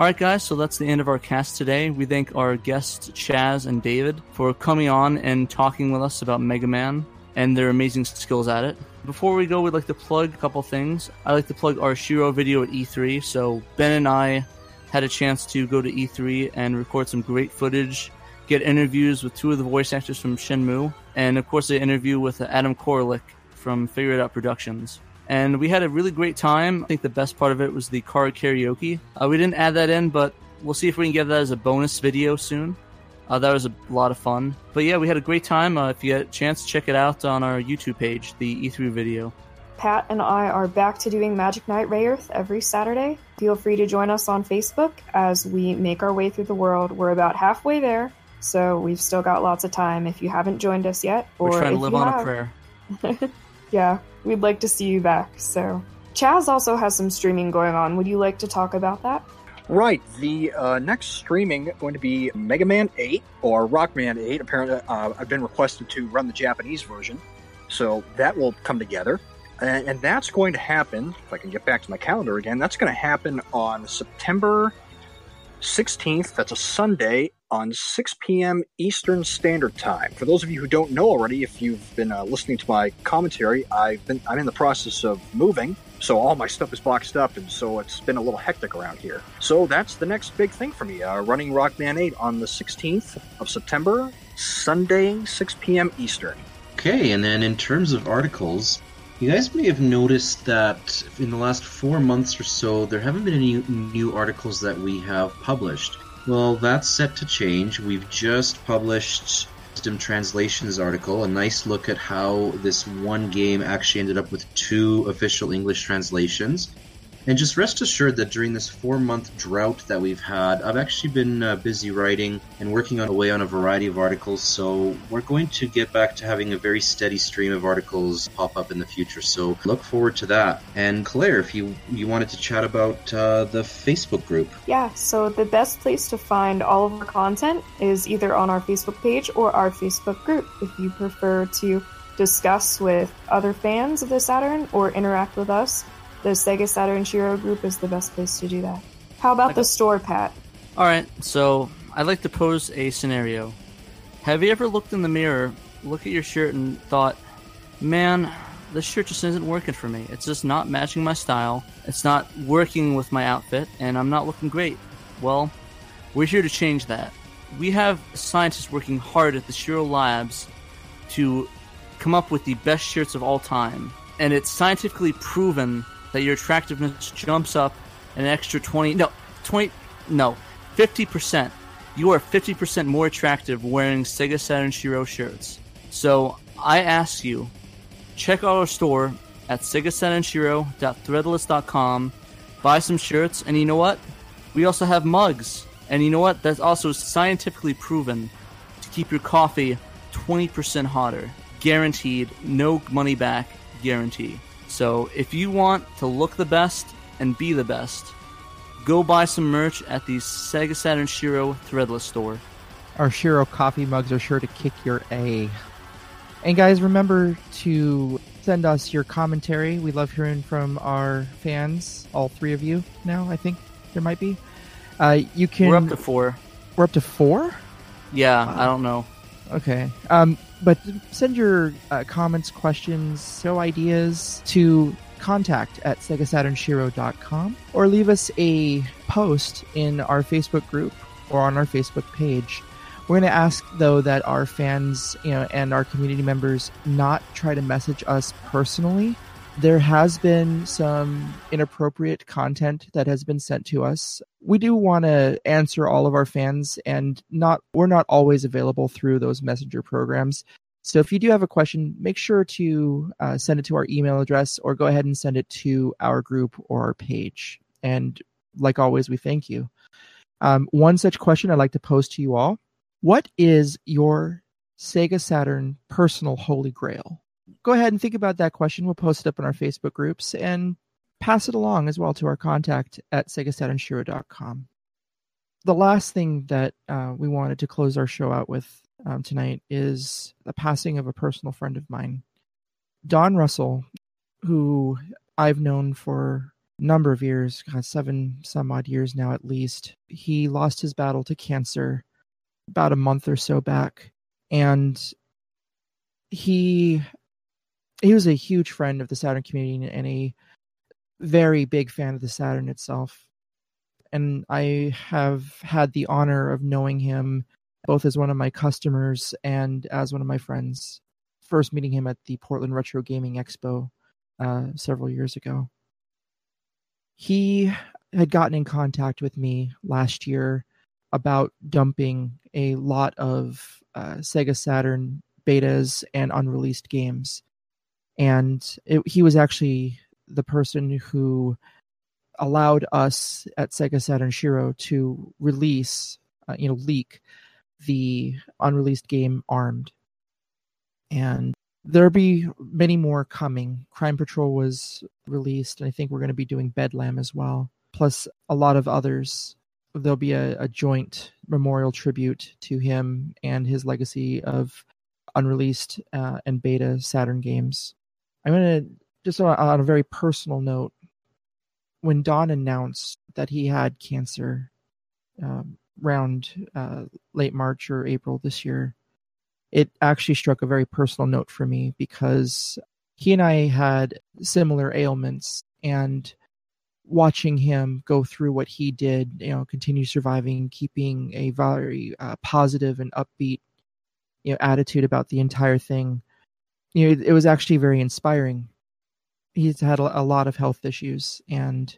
All right, guys, so that's the end of our cast today. We thank our guests, Chaz and David, for coming on and talking with us about Mega Man and their amazing skills at it. Before we go, we'd like to plug a couple things. I'd like to plug our Shiro video at E3. So, Ben and I had a chance to go to E3 and record some great footage, get interviews with two of the voice actors from Shenmue, and of course, an interview with Adam Koralik from Figure It Out Productions and we had a really great time. I think the best part of it was the car karaoke. Uh, we didn't add that in, but we'll see if we can get that as a bonus video soon. Uh, that was a lot of fun. But yeah, we had a great time. Uh, if you get a chance, check it out on our YouTube page, the E3 video. Pat and I are back to doing Magic Knight Rayearth every Saturday. Feel free to join us on Facebook as we make our way through the world. We're about halfway there, so we've still got lots of time if you haven't joined us yet. Or We're trying to live on have. a prayer. Yeah, we'd like to see you back. So, Chaz also has some streaming going on. Would you like to talk about that? Right. The uh, next streaming going to be Mega Man 8 or Rockman 8. Apparently, uh, I've been requested to run the Japanese version, so that will come together. And, and that's going to happen, if I can get back to my calendar again, that's going to happen on September 16th. That's a Sunday on 6 p.m. Eastern Standard Time. For those of you who don't know already, if you've been uh, listening to my commentary, I've been I'm in the process of moving, so all my stuff is boxed up, and so it's been a little hectic around here. So that's the next big thing for me. Uh, running Rockman 8 on the 16th of September, Sunday, 6 p.m. Eastern. Okay, and then in terms of articles, you guys may have noticed that in the last four months or so, there haven't been any new articles that we have published. Well, that's set to change. We've just published Wisdom Translations article, a nice look at how this one game actually ended up with two official English translations. And just rest assured that during this four month drought that we've had, I've actually been uh, busy writing and working away on a variety of articles. So we're going to get back to having a very steady stream of articles pop up in the future. So look forward to that. And Claire, if you you wanted to chat about uh, the Facebook group, Yeah, so the best place to find all of our content is either on our Facebook page or our Facebook group. If you prefer to discuss with other fans of the Saturn or interact with us, the Sega Saturn Shiro group is the best place to do that. How about the store, Pat? All right, so I'd like to pose a scenario. Have you ever looked in the mirror, look at your shirt, and thought, man, this shirt just isn't working for me. It's just not matching my style. It's not working with my outfit, and I'm not looking great. Well, we're here to change that. We have scientists working hard at the Shiro Labs to come up with the best shirts of all time. And it's scientifically proven that your attractiveness jumps up an extra 20, no, 20, no, 50%. You are 50% more attractive wearing Sega Saturn Shiro shirts. So I ask you, check out our store at segasaturnshiro.threadless.com, buy some shirts, and you know what? We also have mugs. And you know what? That's also scientifically proven to keep your coffee 20% hotter. Guaranteed, no money back guarantee. So if you want to look the best and be the best, go buy some merch at the Sega Saturn Shiro Threadless store. Our Shiro coffee mugs are sure to kick your A. And guys, remember to send us your commentary. We love hearing from our fans, all three of you now, I think there might be. Uh, you can. We're up to four. We're up to four? Yeah, I don't know. Okay. Um, but send your uh, comments, questions, show ideas to contact at segasaturnshiro.com or leave us a post in our Facebook group or on our Facebook page. We're going to ask though that our fans, you know, and our community members not try to message us personally. There has been some inappropriate content that has been sent to us. We do want to answer all of our fans and not we're not always available through those messenger programs. So if you do have a question, make sure to uh, send it to our email address or go ahead and send it to our group or our page. And like always, we thank you. Um, one such question I'd like to pose to you all What is your Sega Saturn personal holy grail? Go ahead and think about that question. We'll post it up in our Facebook groups and pass it along as well to our contact at segasaturnshiro.com. The last thing that uh, we wanted to close our show out with um, tonight is the passing of a personal friend of mine, Don Russell, who I've known for a number of years, God, seven some odd years now at least. He lost his battle to cancer about a month or so back, and he he was a huge friend of the Saturn community and a very big fan of the Saturn itself. And I have had the honor of knowing him both as one of my customers and as one of my friends. First meeting him at the Portland Retro Gaming Expo uh, several years ago. He had gotten in contact with me last year about dumping a lot of uh, Sega Saturn betas and unreleased games. And it, he was actually the person who allowed us at Sega Saturn Shiro to release, uh, you know, leak the unreleased game Armed. And there'll be many more coming. Crime Patrol was released, and I think we're going to be doing Bedlam as well, plus a lot of others. There'll be a, a joint memorial tribute to him and his legacy of unreleased uh, and beta Saturn games. I'm to just on, on a very personal note. When Don announced that he had cancer um, around uh, late March or April this year, it actually struck a very personal note for me because he and I had similar ailments and watching him go through what he did, you know, continue surviving, keeping a very uh, positive and upbeat, you know, attitude about the entire thing. You know, it was actually very inspiring. He's had a, lot of health issues, and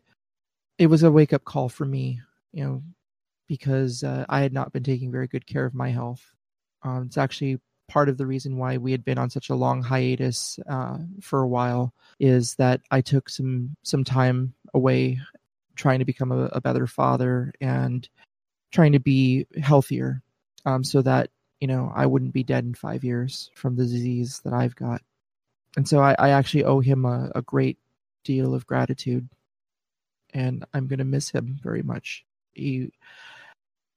it was a wake up call for me, you know, because uh, I had not been taking very good care of my health. Um, it's actually part of the reason why we had been on such a long hiatus uh, for a while is that I took some some time away trying to become a, a better father and trying to be healthier um, so that you know I wouldn't be dead in five years from the disease that I've got. And so I, I actually owe him a, a great deal of gratitude, and I'm going to miss him very much. He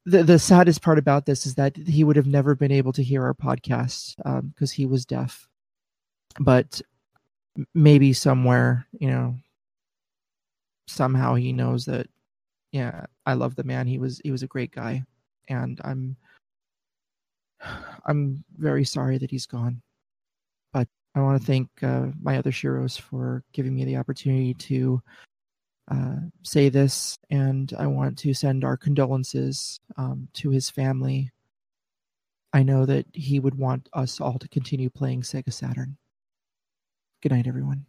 the the saddest part about this is that he would have never been able to hear our podcast um, because he was deaf. But maybe somewhere, you know, somehow he knows that. Yeah, I love the man. He was he was a great guy, and I'm I'm very sorry that he's gone. But I want to thank uh, my other Shiros for giving me the opportunity to uh, say this, and I want to send our condolences um, to his family. I know that he would want us all to continue playing Sega Saturn. Good night, everyone.